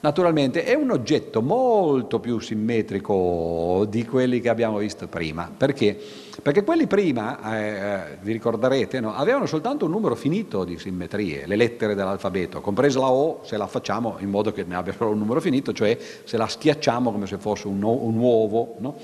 naturalmente è un oggetto molto più simmetrico di quelli che abbiamo visto prima, perché? Perché quelli prima, eh, eh, vi ricorderete, no? avevano soltanto un numero finito di simmetrie, le lettere dell'alfabeto, compresa la O se la facciamo in modo che ne abbia solo un numero finito, cioè se la schiacciamo come se fosse un, un uovo. No?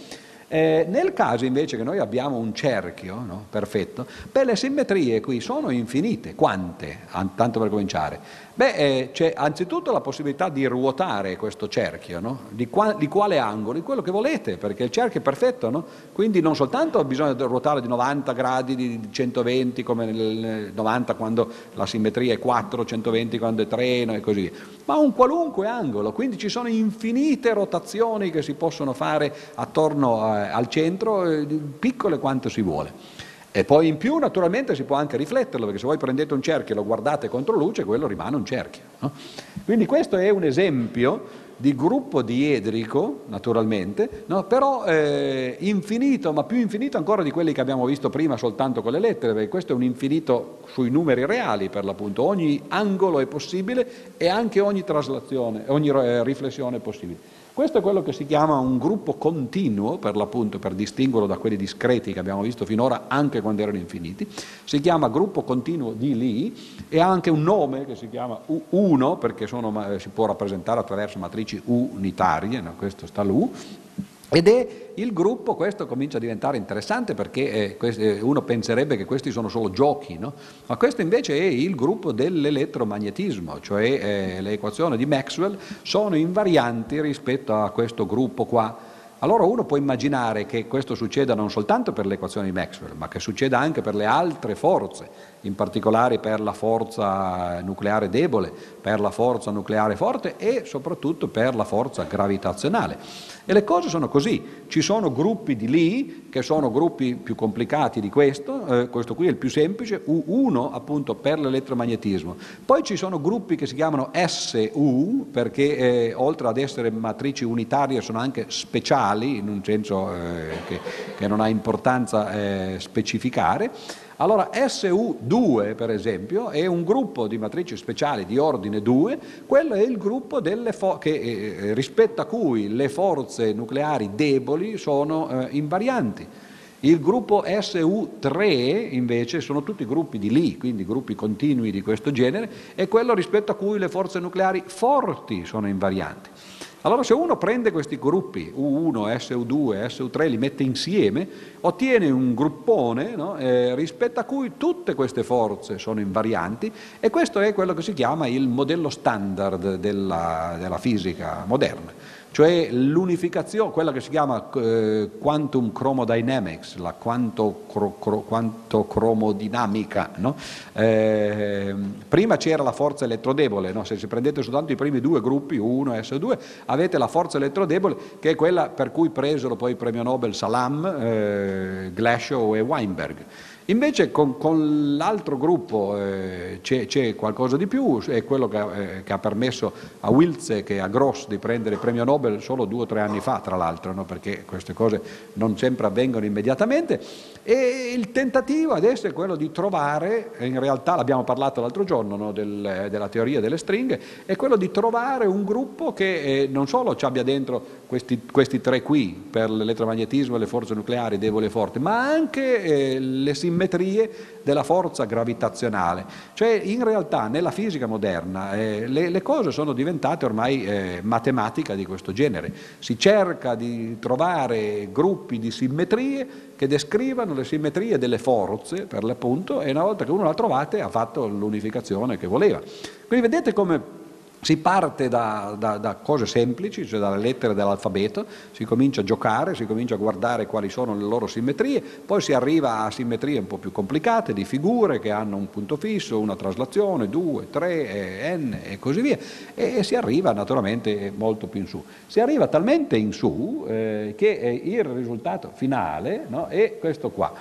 Eh, nel caso invece che noi abbiamo un cerchio no? perfetto, beh, le simmetrie qui sono infinite. Quante? Tanto per cominciare. Beh, eh, c'è anzitutto la possibilità di ruotare questo cerchio, no? di, qua, di, quale angolo? Di quello che volete, perché il cerchio è perfetto, no? quindi non soltanto bisogna ruotare di 90 gradi, di 120 come nel 90 quando la simmetria è 4, 120 quando è 3 no? e così via, ma un qualunque angolo, quindi ci sono infinite rotazioni che si possono fare attorno eh, al centro, eh, piccole quanto si vuole. E poi in più naturalmente si può anche rifletterlo, perché se voi prendete un cerchio e lo guardate contro luce, quello rimane un cerchio. No? Quindi questo è un esempio di gruppo diedrico, naturalmente, no? però eh, infinito, ma più infinito ancora di quelli che abbiamo visto prima soltanto con le lettere, perché questo è un infinito sui numeri reali per l'appunto, ogni angolo è possibile e anche ogni traslazione, ogni eh, riflessione è possibile. Questo è quello che si chiama un gruppo continuo, per l'appunto, per distinguerlo da quelli discreti che abbiamo visto finora, anche quando erano infiniti. Si chiama gruppo continuo di Lie e ha anche un nome che si chiama U1, perché sono, si può rappresentare attraverso matrici unitarie, no? questo sta l'U, ed è il gruppo, questo comincia a diventare interessante perché eh, eh, uno penserebbe che questi sono solo giochi, no? ma questo invece è il gruppo dell'elettromagnetismo, cioè eh, le equazioni di Maxwell sono invarianti rispetto a questo gruppo qua. Allora uno può immaginare che questo succeda non soltanto per le equazioni di Maxwell, ma che succeda anche per le altre forze, in particolare per la forza nucleare debole, per la forza nucleare forte e soprattutto per la forza gravitazionale. E le cose sono così, ci sono gruppi di Lie, che sono gruppi più complicati di questo, eh, questo qui è il più semplice, U1 appunto per l'elettromagnetismo. Poi ci sono gruppi che si chiamano SU, perché eh, oltre ad essere matrici unitarie sono anche speciali, in un senso eh, che, che, non ha importanza eh, specificare. Allora SU2 per esempio è un gruppo di matrici speciali di ordine 2, quello è il gruppo che, eh, eh, rispetto a cui le forze nucleari deboli sono eh, invarianti. Il gruppo SU3 invece sono tutti gruppi di Lie, quindi gruppi continui di questo genere, è quello rispetto a cui le forze nucleari forti sono invarianti. Allora se uno prende questi gruppi U1, SU2, SU3, li mette insieme, ottiene un gruppone no? eh, rispetto a cui tutte queste forze sono invarianti e questo è quello che si chiama il modello standard della, della fisica moderna cioè l'unificazione, quella che si chiama eh, quantum chromodynamics, la quanto, cro. No? Eh, prima c'era la forza elettrodebole, no? se prendete soltanto i primi due gruppi, U1 e S2, avete la forza elettrodebole che è quella per cui presero poi il premio Nobel Salam, eh, Glashow e Weinberg. Invece con, con l'altro gruppo eh, c'è, qualcosa di più, è quello che, eh, che, ha permesso a Wilze e a Gross di prendere il premio Nobel solo due o tre anni fa, tra l'altro, no? perché queste cose non sempre avvengono immediatamente. E il tentativo adesso è quello di trovare, in realtà l'abbiamo parlato l'altro giorno no? Del, della teoria delle stringhe, è quello di trovare un gruppo che eh, non solo ci abbia dentro questi, questi, tre qui, per l'elettromagnetismo e le forze nucleari deboli e forti, ma anche eh, le simmetrie simmetrie della forza gravitazionale. Cioè in realtà nella fisica moderna eh, le, le, cose sono diventate ormai eh, matematica di questo genere. Si cerca di trovare gruppi di simmetrie che descrivano le simmetrie delle forze, per l'appunto, e una volta che uno l'ha trovate ha fatto l'unificazione che voleva. Quindi vedete come si parte da, da, da, cose semplici, cioè dalle lettere dell'alfabeto, si comincia a giocare, si comincia a guardare quali sono le loro simmetrie, poi si arriva a simmetrie un po' più complicate di figure che hanno un punto fisso, una traslazione, due, tre, n e così via, e, e si arriva naturalmente molto più in su. Si arriva talmente in su eh, che il risultato finale no, è questo qua.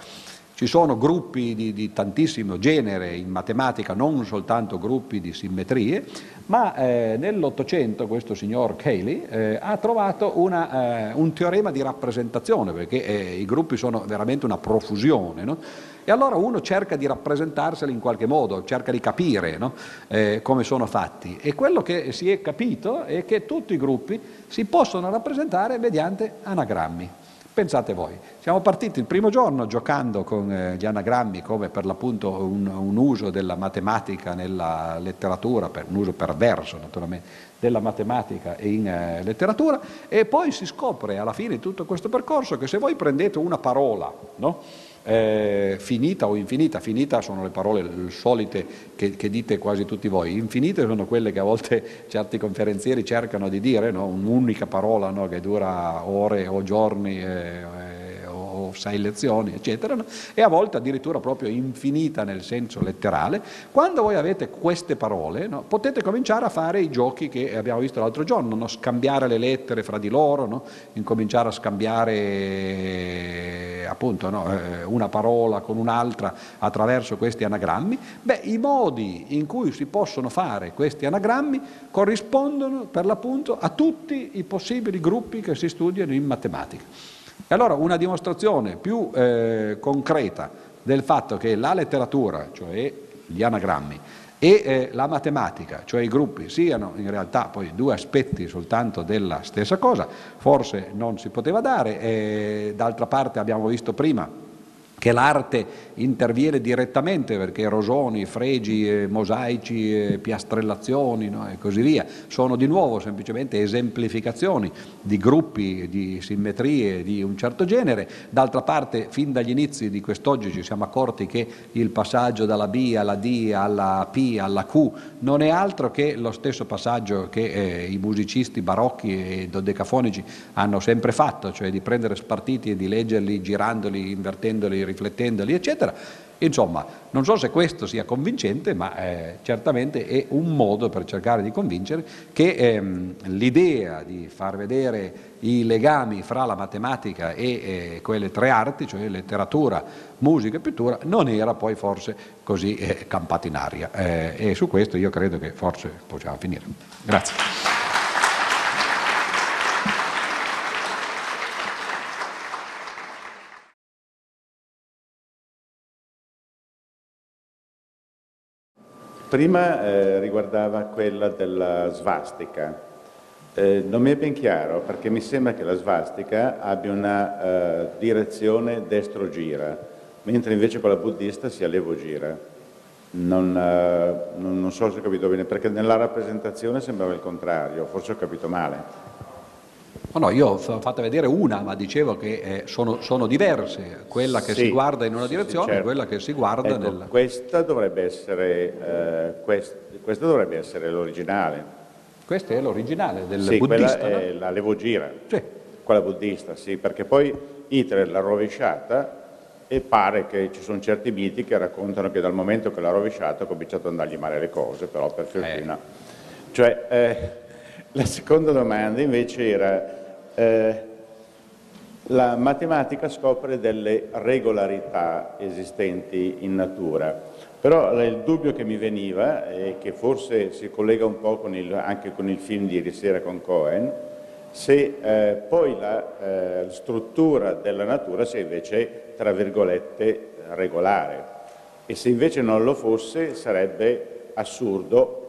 Ci sono gruppi di, di, tantissimo genere in matematica, non soltanto gruppi di simmetrie, ma eh, nell'Ottocento questo signor Cayley eh, ha trovato una, eh, un teorema di rappresentazione, perché eh, i gruppi sono veramente una profusione, no? e allora uno cerca di rappresentarseli in qualche modo, cerca di capire no? Eh, come sono fatti. E quello che si è capito è che tutti i gruppi si possono rappresentare mediante anagrammi. Pensate voi, siamo partiti il primo giorno giocando con eh, gli anagrammi come per l'appunto un, un, uso della matematica nella letteratura, per, un uso perverso naturalmente della matematica in eh, letteratura e poi si scopre alla fine di tutto questo percorso che se voi prendete una parola, no? Eh, finita o infinita, finita sono le parole solite che, che, dite quasi tutti voi, infinite sono quelle che a volte certi conferenzieri cercano di dire, no? un'unica parola no? che dura ore o giorni. Eh, sei lezioni, eccetera, no? e a volte addirittura proprio infinita nel senso letterale. Quando voi avete queste parole, no? potete cominciare a fare i giochi che abbiamo visto l'altro giorno, no? scambiare le lettere fra di loro, incominciare a scambiare appunto eh, una parola con un'altra attraverso questi anagrammi. Beh, i modi in cui si possono fare questi anagrammi corrispondono per l'appunto a tutti i possibili gruppi che si studiano in matematica. E allora una dimostrazione più eh, concreta del fatto che la letteratura, cioè gli anagrammi, e eh, la matematica, cioè i gruppi, siano in realtà poi due aspetti soltanto della stessa cosa, forse non si poteva dare, e d'altra parte abbiamo visto prima che l'arte interviene direttamente perché rosoni, fregi, mosaici, piastrellazioni no? e così via sono di nuovo semplicemente esemplificazioni di gruppi, di simmetrie di un certo genere. D'altra parte, fin dagli inizi di quest'oggi ci siamo accorti che il passaggio dalla B alla D alla P alla Q non è altro che lo stesso passaggio che eh, i musicisti barocchi e dodecafonici hanno sempre fatto, cioè di prendere spartiti e di leggerli girandoli, invertendoli, riflettendoli, eccetera. Insomma, non so se questo sia convincente, ma eh, certamente è un modo per cercare di convincere che ehm, l'idea di far vedere i legami fra la matematica e eh, quelle tre arti, cioè letteratura, musica e pittura, non era poi forse così eh, campata in aria. Eh, e su questo io credo che forse possiamo finire. Grazie. Prima eh, riguardava quella della svastica. Eh, non mi è ben chiaro perché mi sembra che la svastica abbia una eh, direzione destro-gira, mentre invece con la buddista sia levo-gira. Non, eh, non, non so se ho capito bene, perché nella rappresentazione sembrava il contrario, forse ho capito male. No, no, io ho fatto vedere una, ma dicevo che eh, sono, sono, diverse, quella che sì, si guarda in una direzione sì, certo. e quella che si guarda ecco, nella... Questa dovrebbe essere, eh, quest, questa dovrebbe essere l'originale. Questa è l'originale del sì, buddista, quella no? è la levogira, sì. quella buddista, sì, perché poi Hitler l'ha rovesciata e pare che ci sono certi miti che raccontano che dal momento che l'ha rovesciata ha cominciato ad andargli male le cose, però per fortuna... Eh. Cioè, eh, la seconda domanda invece era eh, la matematica scopre delle regolarità esistenti in natura, però il dubbio che mi veniva, e che forse si collega un po' con il, anche con il film di ieri sera con Cohen, se eh, poi la eh, struttura della natura sia invece, tra virgolette, regolare. E se invece non lo fosse sarebbe assurdo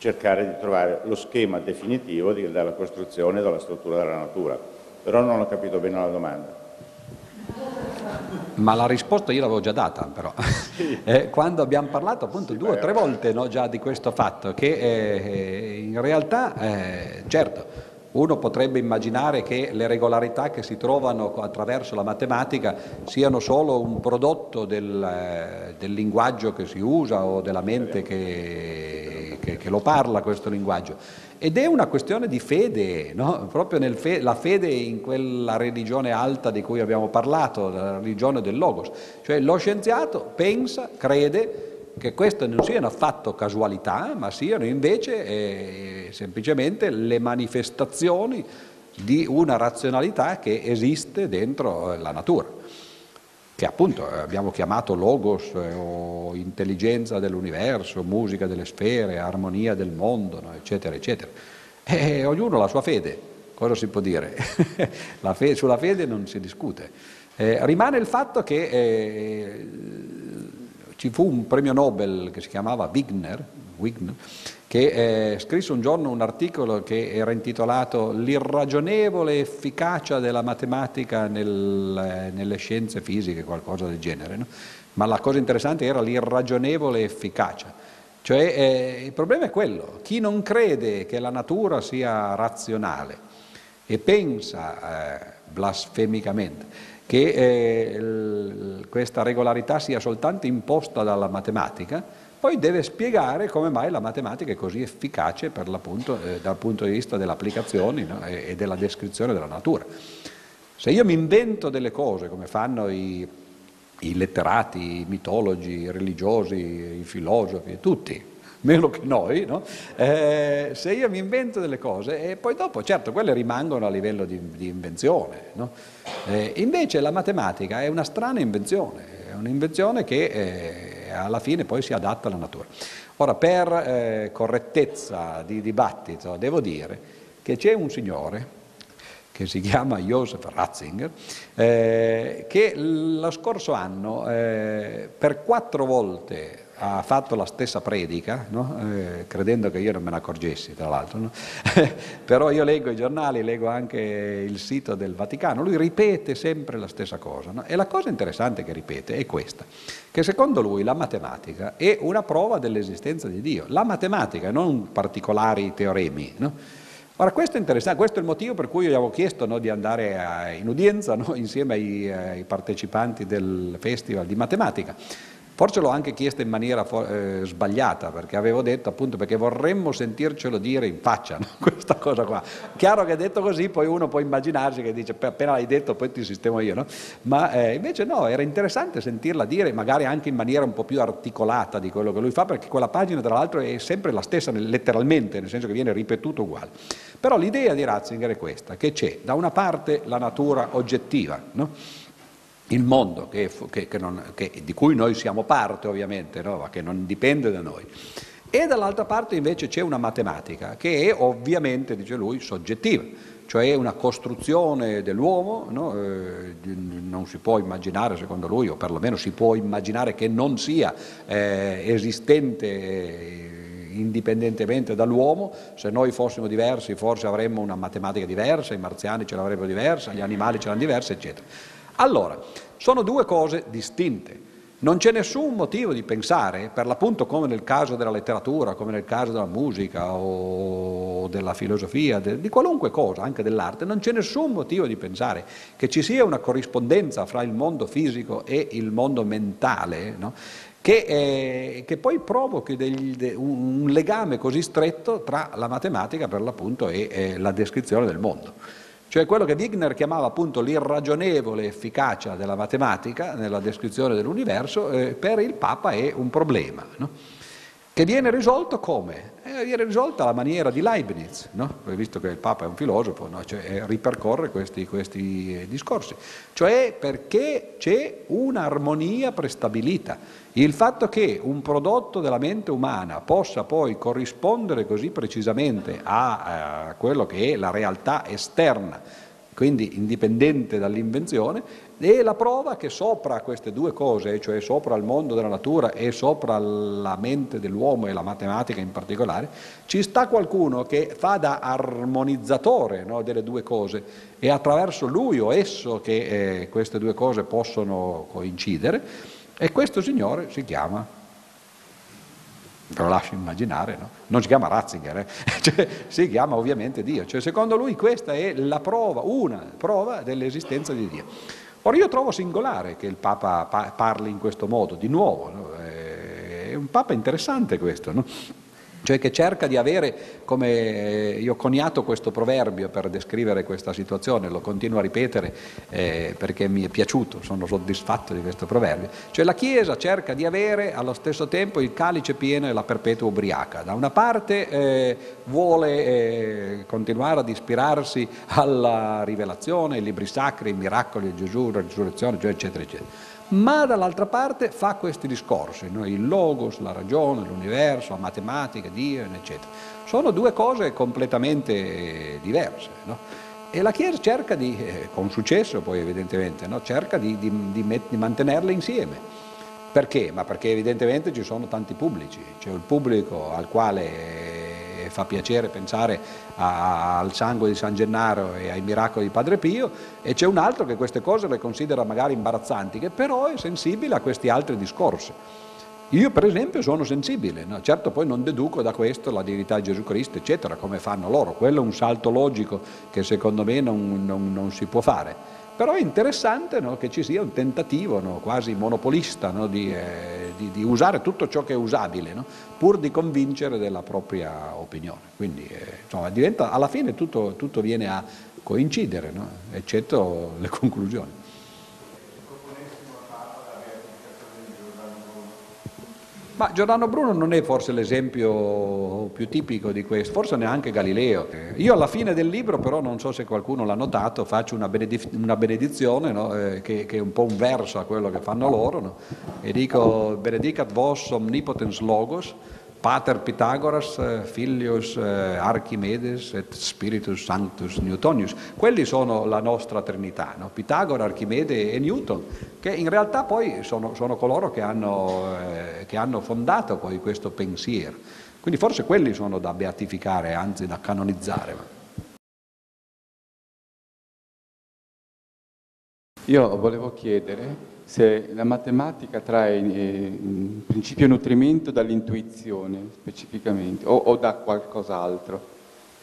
cercare di trovare lo schema definitivo di, della costruzione e della struttura della natura. Però non ho capito bene la domanda. Ma la risposta io l'avevo già data, però. Sì. Eh, quando abbiamo parlato appunto sì, due o tre volte no, già di questo fatto, che eh, in realtà, eh, certo, uno potrebbe immaginare che le regolarità che si trovano attraverso la matematica siano solo un prodotto del, eh, del linguaggio che si usa o della mente che, che, che, lo parla questo linguaggio. Ed è una questione di fede, no? proprio fe- la fede in quella religione alta di cui abbiamo parlato, la religione del Logos. Cioè lo scienziato pensa, crede che queste non siano affatto casualità, ma siano invece eh, semplicemente le manifestazioni di una razionalità che esiste dentro la natura, che appunto abbiamo chiamato logos eh, o intelligenza dell'universo, musica delle sfere, armonia del mondo, no? eccetera, eccetera. E ognuno ha la sua fede, cosa si può dire? fede, sulla fede non si discute. Eh, rimane il fatto che eh, ci fu un premio Nobel che si chiamava Wigner, Wigner che eh, scrisse un giorno un articolo che era intitolato L'irragionevole efficacia della matematica nel, eh, nelle scienze fisiche, qualcosa del genere. No? Ma la cosa interessante era l'irragionevole efficacia. Cioè eh, il problema è quello, chi non crede che la natura sia razionale e pensa eh, blasfemicamente che eh, questa regolarità sia soltanto imposta dalla matematica, poi deve spiegare come mai la matematica è così efficace eh, dal punto di vista delle applicazioni no? e, e, della descrizione della natura. Se io mi invento delle cose come fanno i, i letterati, i mitologi, i religiosi, i filosofi, tutti, meno che noi, no? eh, se io mi invento delle cose e poi dopo, certo, quelle rimangono a livello di, di invenzione. No? Eh, invece la matematica è una strana invenzione, è un'invenzione che eh, alla fine poi si adatta alla natura. Ora, per eh, correttezza di dibattito, devo dire che c'è un signore che si chiama Joseph Ratzinger, eh, che lo scorso anno eh, per quattro volte ha fatto la stessa predica, no? eh, credendo che io non me ne accorgessi, tra l'altro, no? però io leggo i giornali, leggo anche il sito del Vaticano, lui ripete sempre la stessa cosa. No? E la cosa interessante che ripete è questa, che secondo lui la matematica è una prova dell'esistenza di Dio, la matematica, non particolari teoremi. Ora questo è interessante, questo è il motivo per cui io gli avevo chiesto no, di andare a, in udienza no, insieme ai, ai, partecipanti del festival di matematica, Forse l'ho anche chiesto in maniera eh, sbagliata, perché avevo detto appunto perché vorremmo sentircelo dire in faccia, no? questa cosa qua. Chiaro che detto così poi uno può immaginarsi che dice appena l'hai detto poi ti sistemo io, no? Ma eh, invece no, era interessante sentirla dire, magari anche in maniera un po' più articolata di quello che lui fa, perché quella pagina tra l'altro è sempre la stessa letteralmente, nel senso che viene ripetuto uguale. Però l'idea di Ratzinger è questa, che c'è da una parte la natura oggettiva, no? Il mondo che, che, che non, di cui noi siamo parte ovviamente, no? che non dipende da noi. E dall'altra parte invece c'è una matematica che è ovviamente, dice lui, soggettiva, cioè una costruzione dell'uomo, no? eh, non si può immaginare secondo lui, o perlomeno si può immaginare che non sia eh, esistente indipendentemente dall'uomo, se noi fossimo diversi forse avremmo una matematica diversa, i marziani ce l'avrebbero diversa, gli animali ce l'hanno diversa, eccetera. Allora, sono due cose distinte. Non c'è nessun motivo di pensare, per l'appunto come nel caso della letteratura, come nel caso della musica o della filosofia, di qualunque cosa, anche dell'arte, non c'è nessun motivo di pensare che ci sia una corrispondenza fra il mondo fisico e il mondo mentale, no? che, eh, che, poi provochi degli, un legame così stretto tra la matematica per l'appunto e eh, la descrizione del mondo. Cioè quello che Wigner chiamava appunto l'irragionevole efficacia della matematica nella descrizione dell'universo, eh, per il Papa è un problema. No? Che viene risolto come? Eh, viene risolto alla maniera di Leibniz, no? visto che il Papa è un filosofo, no? cioè, eh, ripercorre questi, questi eh, discorsi, cioè perché c'è un'armonia prestabilita. Il fatto che un prodotto della mente umana possa poi corrispondere così precisamente a, a quello che è la realtà esterna, quindi indipendente dall'invenzione, e la prova che sopra queste due cose, cioè sopra il mondo della natura e sopra la mente dell'uomo e la matematica in particolare, ci sta qualcuno che fa da armonizzatore no, delle due cose e attraverso lui o esso che eh, queste due cose possono coincidere e questo signore si chiama ve lo lascio immaginare, no? non si chiama Ratzinger, eh? cioè, si chiama ovviamente Dio, cioè, secondo lui questa è la prova, una prova dell'esistenza di Dio. Ora io trovo singolare che il Papa parli in questo modo, di nuovo, no? è un Papa interessante questo, no? Cioè che cerca di avere, come eh, io ho coniato questo proverbio per descrivere questa situazione, lo continuo a ripetere eh, perché mi è piaciuto, sono soddisfatto di questo proverbio, cioè la Chiesa cerca di avere allo stesso tempo il calice pieno e la perpetua ubriaca, da una parte eh, vuole eh, continuare ad ispirarsi alla rivelazione, ai libri sacri, ai miracoli di Gesù, la risurrezione, eccetera eccetera ma dall'altra parte fa questi discorsi, no? il logos, la ragione, l'universo, la matematica, Dio, eccetera. Sono due cose completamente diverse. No? E la Chiesa cerca di, eh, con successo poi evidentemente, no? cerca di, di, di, mantenerle insieme. Perché? Ma perché evidentemente ci sono tanti pubblici, c'è il pubblico al quale fa piacere pensare a, al sangue di San Gennaro e ai miracoli di Padre Pio, e c'è un altro che queste cose le considera magari imbarazzanti, che però è sensibile a questi altri discorsi. Io per esempio sono sensibile, no? certo poi non deduco da questo la divinità di Gesù Cristo, eccetera, come fanno loro, quello è un salto logico che secondo me non, non, non si può fare. Però è interessante no, che ci sia un tentativo no, quasi monopolista no, di, eh, di, di, usare tutto ciò che è usabile, pur di convincere della propria opinione. Quindi eh, insomma, diventa, alla fine tutto, tutto, viene a coincidere, eccetto le conclusioni. Ma Giordano Bruno non è forse l'esempio più tipico di questo, forse neanche Galileo. Io alla fine del libro, però non so se qualcuno l'ha notato, faccio una, benediz- una benedizione no? eh, che, che, è un po' un verso a quello che fanno loro, no? e dico benedicat vos omnipotens logos, Pater Pythagoras, Filius Archimedes et Spiritus Sanctus Newtonius. Quelli sono la nostra Trinità, no? Pitagora, Archimede e Newton, che in realtà poi sono, sono coloro che hanno, eh, che hanno fondato poi questo pensiero. Quindi forse quelli sono da beatificare, anzi da canonizzare. Io volevo chiedere se la matematica trae eh, principio nutrimento dall'intuizione specificamente o, o, da qualcos'altro,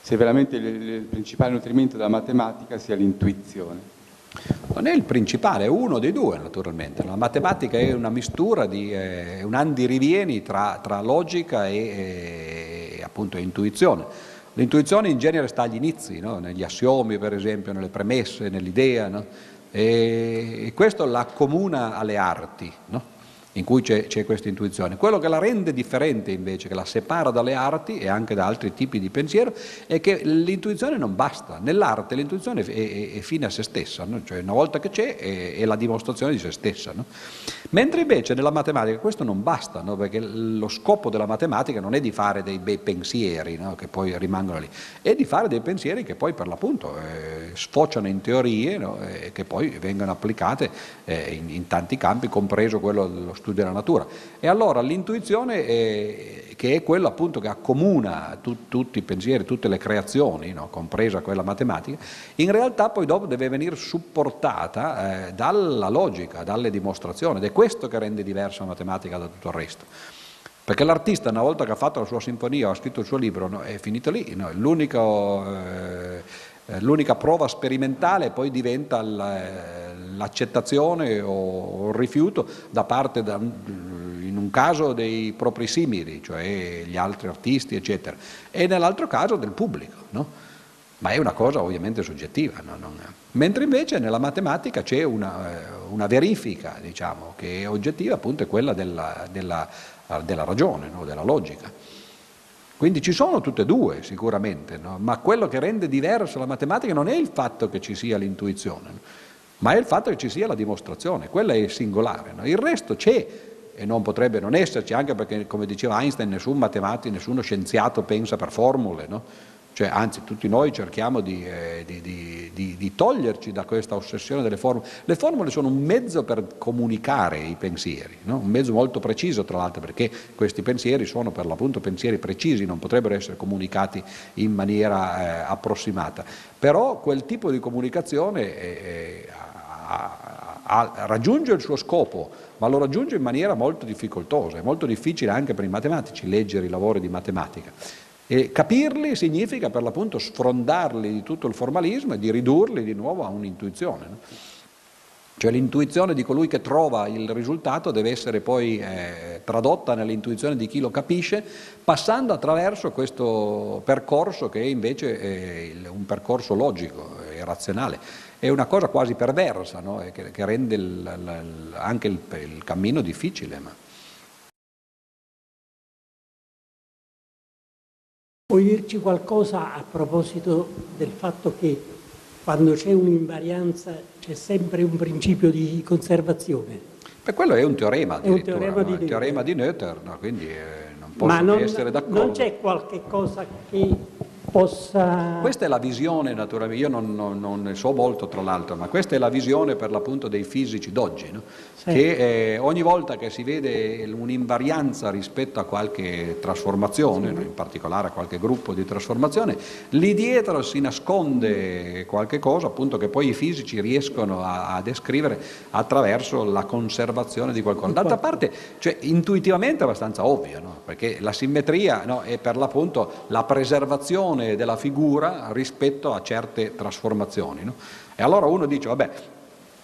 se veramente il, il principale nutrimento della matematica sia l'intuizione. Non è il principale, è uno dei due naturalmente. La matematica è una mistura, di, eh, un andirivieni tra, tra logica e, e appunto intuizione. L'intuizione in genere sta agli inizi, no? negli assiomi per esempio, nelle premesse, nell'idea. No? E questo l'accomuna alle arti. No? In cui c'è, c'è, questa intuizione. Quello che la rende differente invece, che la separa dalle arti e anche da altri tipi di pensiero, è che l'intuizione non basta. Nell'arte l'intuizione è, è, è fine a se stessa, no? cioè una volta che c'è è, è la dimostrazione di se stessa. No? Mentre invece nella matematica questo non basta, no? perché lo scopo della matematica non è di fare dei bei pensieri che poi rimangono lì, è di fare dei pensieri che poi per l'appunto eh, sfociano in teorie e che poi vengono applicate eh, in, in tanti campi, compreso quello dello studio studio della natura. E allora l'intuizione, è, che è quello appunto che accomuna tu, tutti i pensieri, tutte le creazioni, no? compresa quella matematica, in realtà poi dopo deve venire supportata eh, dalla logica, dalle dimostrazioni, ed è questo che rende diversa la matematica da tutto il resto. Perché l'artista una volta che ha fatto la sua sinfonia ha scritto il suo libro no, è finito lì, no? Eh, eh, l'unica prova sperimentale poi diventa eh, l'accettazione o il rifiuto da parte, da, in un caso, dei propri simili, cioè gli altri artisti, eccetera, e nell'altro caso del pubblico. No? Ma è una cosa ovviamente soggettiva. No? Mentre invece nella matematica c'è una, eh, una verifica, diciamo, che è oggettiva, appunto è quella della, della, della ragione, no? della logica. Quindi ci sono tutte e due sicuramente, no? ma quello che rende diversa la matematica non è il fatto che ci sia l'intuizione, ma è il fatto che ci sia la dimostrazione, quella è singolare. No? Il resto c'è e non potrebbe non esserci, anche perché, come diceva Einstein, nessun matematico, nessuno scienziato pensa per formule. No? Cioè, anzi, tutti noi cerchiamo di, eh, di, di, di, toglierci da questa ossessione delle formule. Le formule sono un mezzo per comunicare i pensieri, no? un mezzo molto preciso tra l'altro, perché questi pensieri sono per l'appunto pensieri precisi, non potrebbero essere comunicati in maniera eh, approssimata. Però quel tipo di comunicazione eh, a, raggiunge il suo scopo, ma lo raggiunge in maniera molto difficoltosa, è molto difficile anche per i matematici leggere i lavori di matematica. E capirli significa per l'appunto sfrondarli di tutto il formalismo e di ridurli di nuovo a un'intuizione. No? Cioè l'intuizione di colui che trova il risultato deve essere poi eh, tradotta nell'intuizione di chi lo capisce, passando attraverso questo percorso che è invece è un percorso logico e razionale. È una cosa quasi perversa, no? che, che, rende il, il, anche il, il cammino difficile. Ma... Puoi dirci qualcosa a proposito del fatto che quando c'è un'invarianza c'è sempre un principio di conservazione? Beh, quello è un teorema, è un teorema di, no? teorema di Noether, no? quindi eh, non posso Ma non, essere d'accordo. Non c'è qualche cosa che possa... Questa è la visione, naturalmente, io non, non, non, ne so molto tra l'altro, ma questa è la visione per l'appunto dei fisici d'oggi, no? sì. che eh, ogni volta che si vede un'invarianza rispetto a qualche trasformazione, sì. in particolare a qualche gruppo di trasformazione, lì dietro si nasconde qualche cosa appunto che poi i fisici riescono a, a descrivere attraverso la conservazione di qualcosa. D'altra parte, cioè, intuitivamente è abbastanza ovvio, no? perché la simmetria è per l'appunto la preservazione evoluzione della figura rispetto a certe trasformazioni. No? E allora uno dice, vabbè,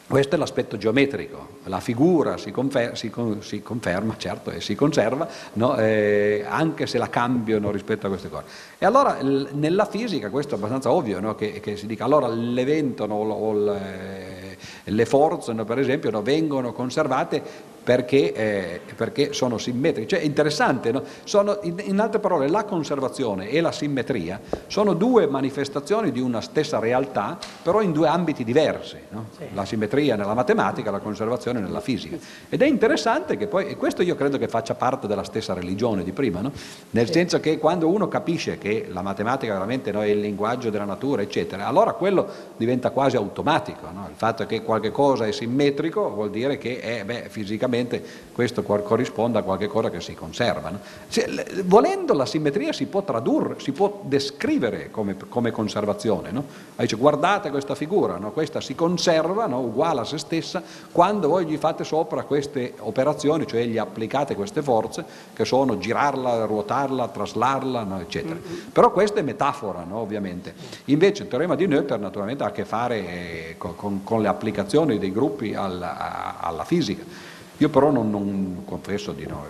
questo è l'aspetto geometrico, la figura si, confer- si, con- si conferma, certo, e si conserva, no? eh, anche se la cambiano rispetto a queste cose. E allora l- nella fisica questo è abbastanza ovvio, no? che, che, si dica allora l'evento o, o le, le forze, per esempio, vengono conservate perché, eh, perché sono simmetriche. Cioè è interessante, no? sono, in, in, altre parole la conservazione e la simmetria sono due manifestazioni di una stessa realtà, però in due ambiti diversi. No? Sì. La simmetria nella matematica, la conservazione nella fisica. Ed è interessante che poi, e questo io credo che faccia parte della stessa religione di prima, no? nel sì. senso che quando uno capisce che la matematica veramente è il linguaggio della natura, eccetera, allora quello diventa quasi automatico. Il fatto che qualche cosa è simmetrico vuol dire che è beh, fisicamente sicuramente questo corrisponde a qualche cosa che si conserva. No? Se, volendo la simmetria si può tradurre, si può descrivere come, come conservazione. No? Dice, guardate questa figura, no? questa si conserva uguale a se stessa quando voi gli fate sopra queste operazioni, cioè gli applicate queste forze che sono girarla, ruotarla, traslarla, eccetera. Mm-hmm. Però questa è metafora, ovviamente. Invece il teorema di Noether naturalmente ha a che fare eh, con, con, con le applicazioni dei gruppi alla, alla fisica. Io però non, non confesso di no,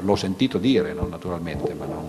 l'ho sentito dire no, naturalmente, ma non...